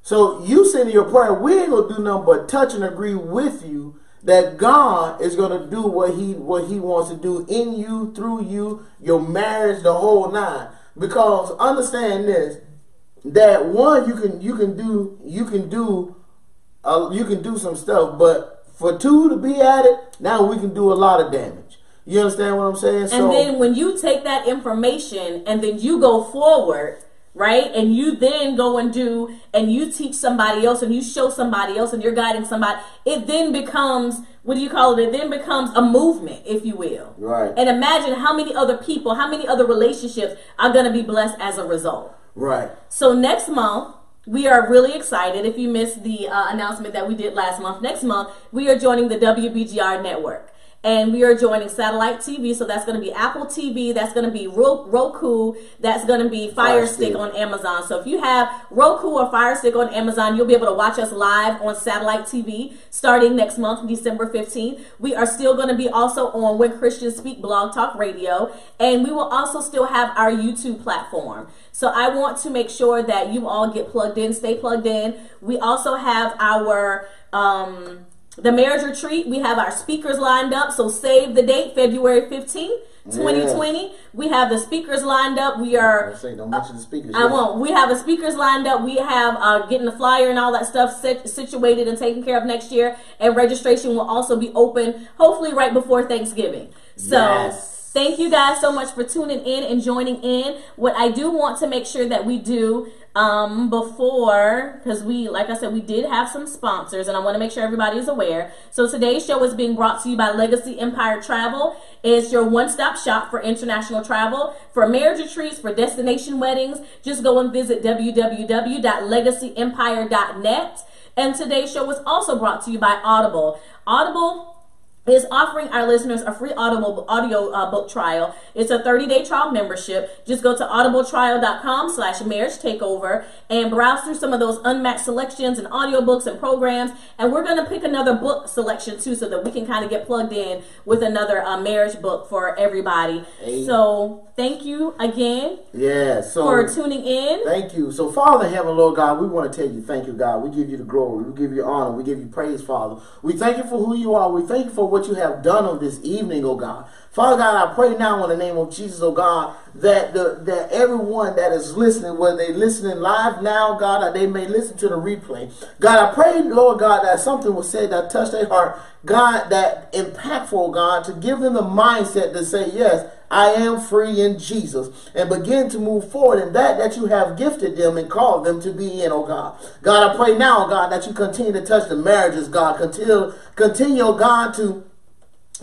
So you send your prayer, we ain't gonna do nothing but touch and agree with you that God is gonna do what he what he wants to do in you, through you, your marriage, the whole nine. Because understand this, that one you can you can do you can do uh, you can do some stuff, but for two to be at it, now we can do a lot of damage. You understand what I'm saying? And then when you take that information and then you go forward, right? And you then go and do and you teach somebody else and you show somebody else and you're guiding somebody, it then becomes what do you call it? It then becomes a movement, if you will. Right. And imagine how many other people, how many other relationships are going to be blessed as a result. Right. So next month, we are really excited. If you missed the uh, announcement that we did last month, next month we are joining the WBGR network. And we are joining satellite TV, so that's going to be Apple TV, that's going to be Ro- Roku, that's going to be Fire, Stick. on Amazon. So if you have Roku or Fire Stick on Amazon, you'll be able to watch us live on satellite TV starting next month, December 15th. We are still going to be also on When Christians Speak Blog Talk Radio, and we will also still have our YouTube platform. So I want to make sure that you all get plugged in, stay plugged in. We also have our um the marriage retreat. We have our speakers lined up. So save the date, February 15th, 2020. We have the speakers lined up. We are I say, don't mention the speakers. I yet. won't. We have the speakers lined up. We have uh, getting the flyer and all that stuff sit- situated and taken care of next year. And registration will also be open, hopefully right before Thanksgiving. So. Yes. Thank you guys so much for tuning in and joining in. What I do want to make sure that we do um, before, because we, like I said, we did have some sponsors, and I want to make sure everybody is aware. So today's show is being brought to you by Legacy Empire Travel. It's your one-stop shop for international travel, for marriage retreats, for destination weddings. Just go and visit www.legacyempire.net. And today's show was also brought to you by Audible. Audible is offering our listeners a free audible audio uh, book trial. It's a 30-day trial membership. Just go to audibletrial.com slash marriage takeover and browse through some of those unmatched selections and audiobooks and programs. And we're going to pick another book selection too so that we can kind of get plugged in with another uh, marriage book for everybody. Hey. So thank you again Yeah. So for tuning in. Thank you. So, Father heaven, Lord God, we want to tell you thank you, God. We give you the glory. We give you honor. We give you praise, Father. We thank you for who you are. We thank you for what you have done on this evening, oh God. Father God, I pray now in the name of Jesus, oh God, that the that everyone that is listening, whether they listening live now, God, or they may listen to the replay. God, I pray, Lord God, that something was said that touched their heart. God, that impactful, God, to give them the mindset to say, yes, I am free in Jesus and begin to move forward in that that you have gifted them and called them to be in, oh God. God, I pray now, God, that you continue to touch the marriages, God. Continue, continue, oh God, to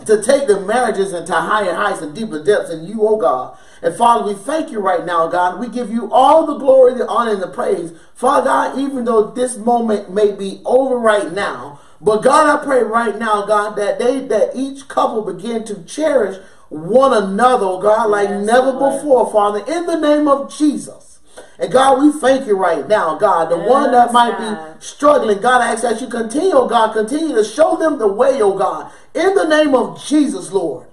to take the marriages into higher heights and deeper depths in you, oh God. And Father, we thank you right now, God. We give you all the glory, the honor, and the praise. Father God, even though this moment may be over right now, but God, I pray right now, God, that they that each couple begin to cherish one another, oh God, like Yes, never Lord. before, Father, in the name of Jesus. And God, we thank you right now, God. The one that might God. be struggling, God, I ask that you continue, oh God, continue to show them the way, oh God, in the name of Jesus, Lord.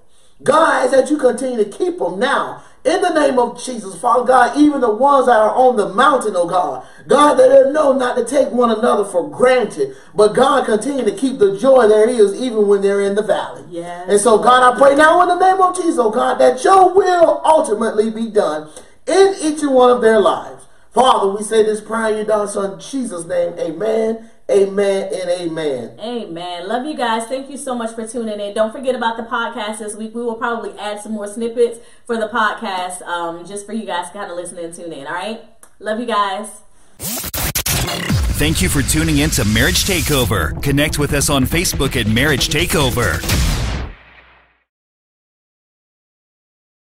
God, I ask that you continue to keep them now In the name of Jesus, Father God, even the ones that are on the mountain, oh God, God, that they know not to take one another for granted, but God, continue to keep the joy there is even when they're in the valley. Yes. And so, God, I pray now in the name of Jesus, oh God, that your will ultimately be done in each and one of their lives. Father, we say this prayer in your son Jesus' name. Amen. Amen and amen. Amen. Love you guys. Thank you so much for tuning in. Don't forget about the podcast this week. We will probably add some more snippets for the podcast um, just for you guys to kind of listen and tune in. All right. Love you guys. Thank you for tuning in to Marriage Takeover. Connect with us on Facebook at Marriage Takeover.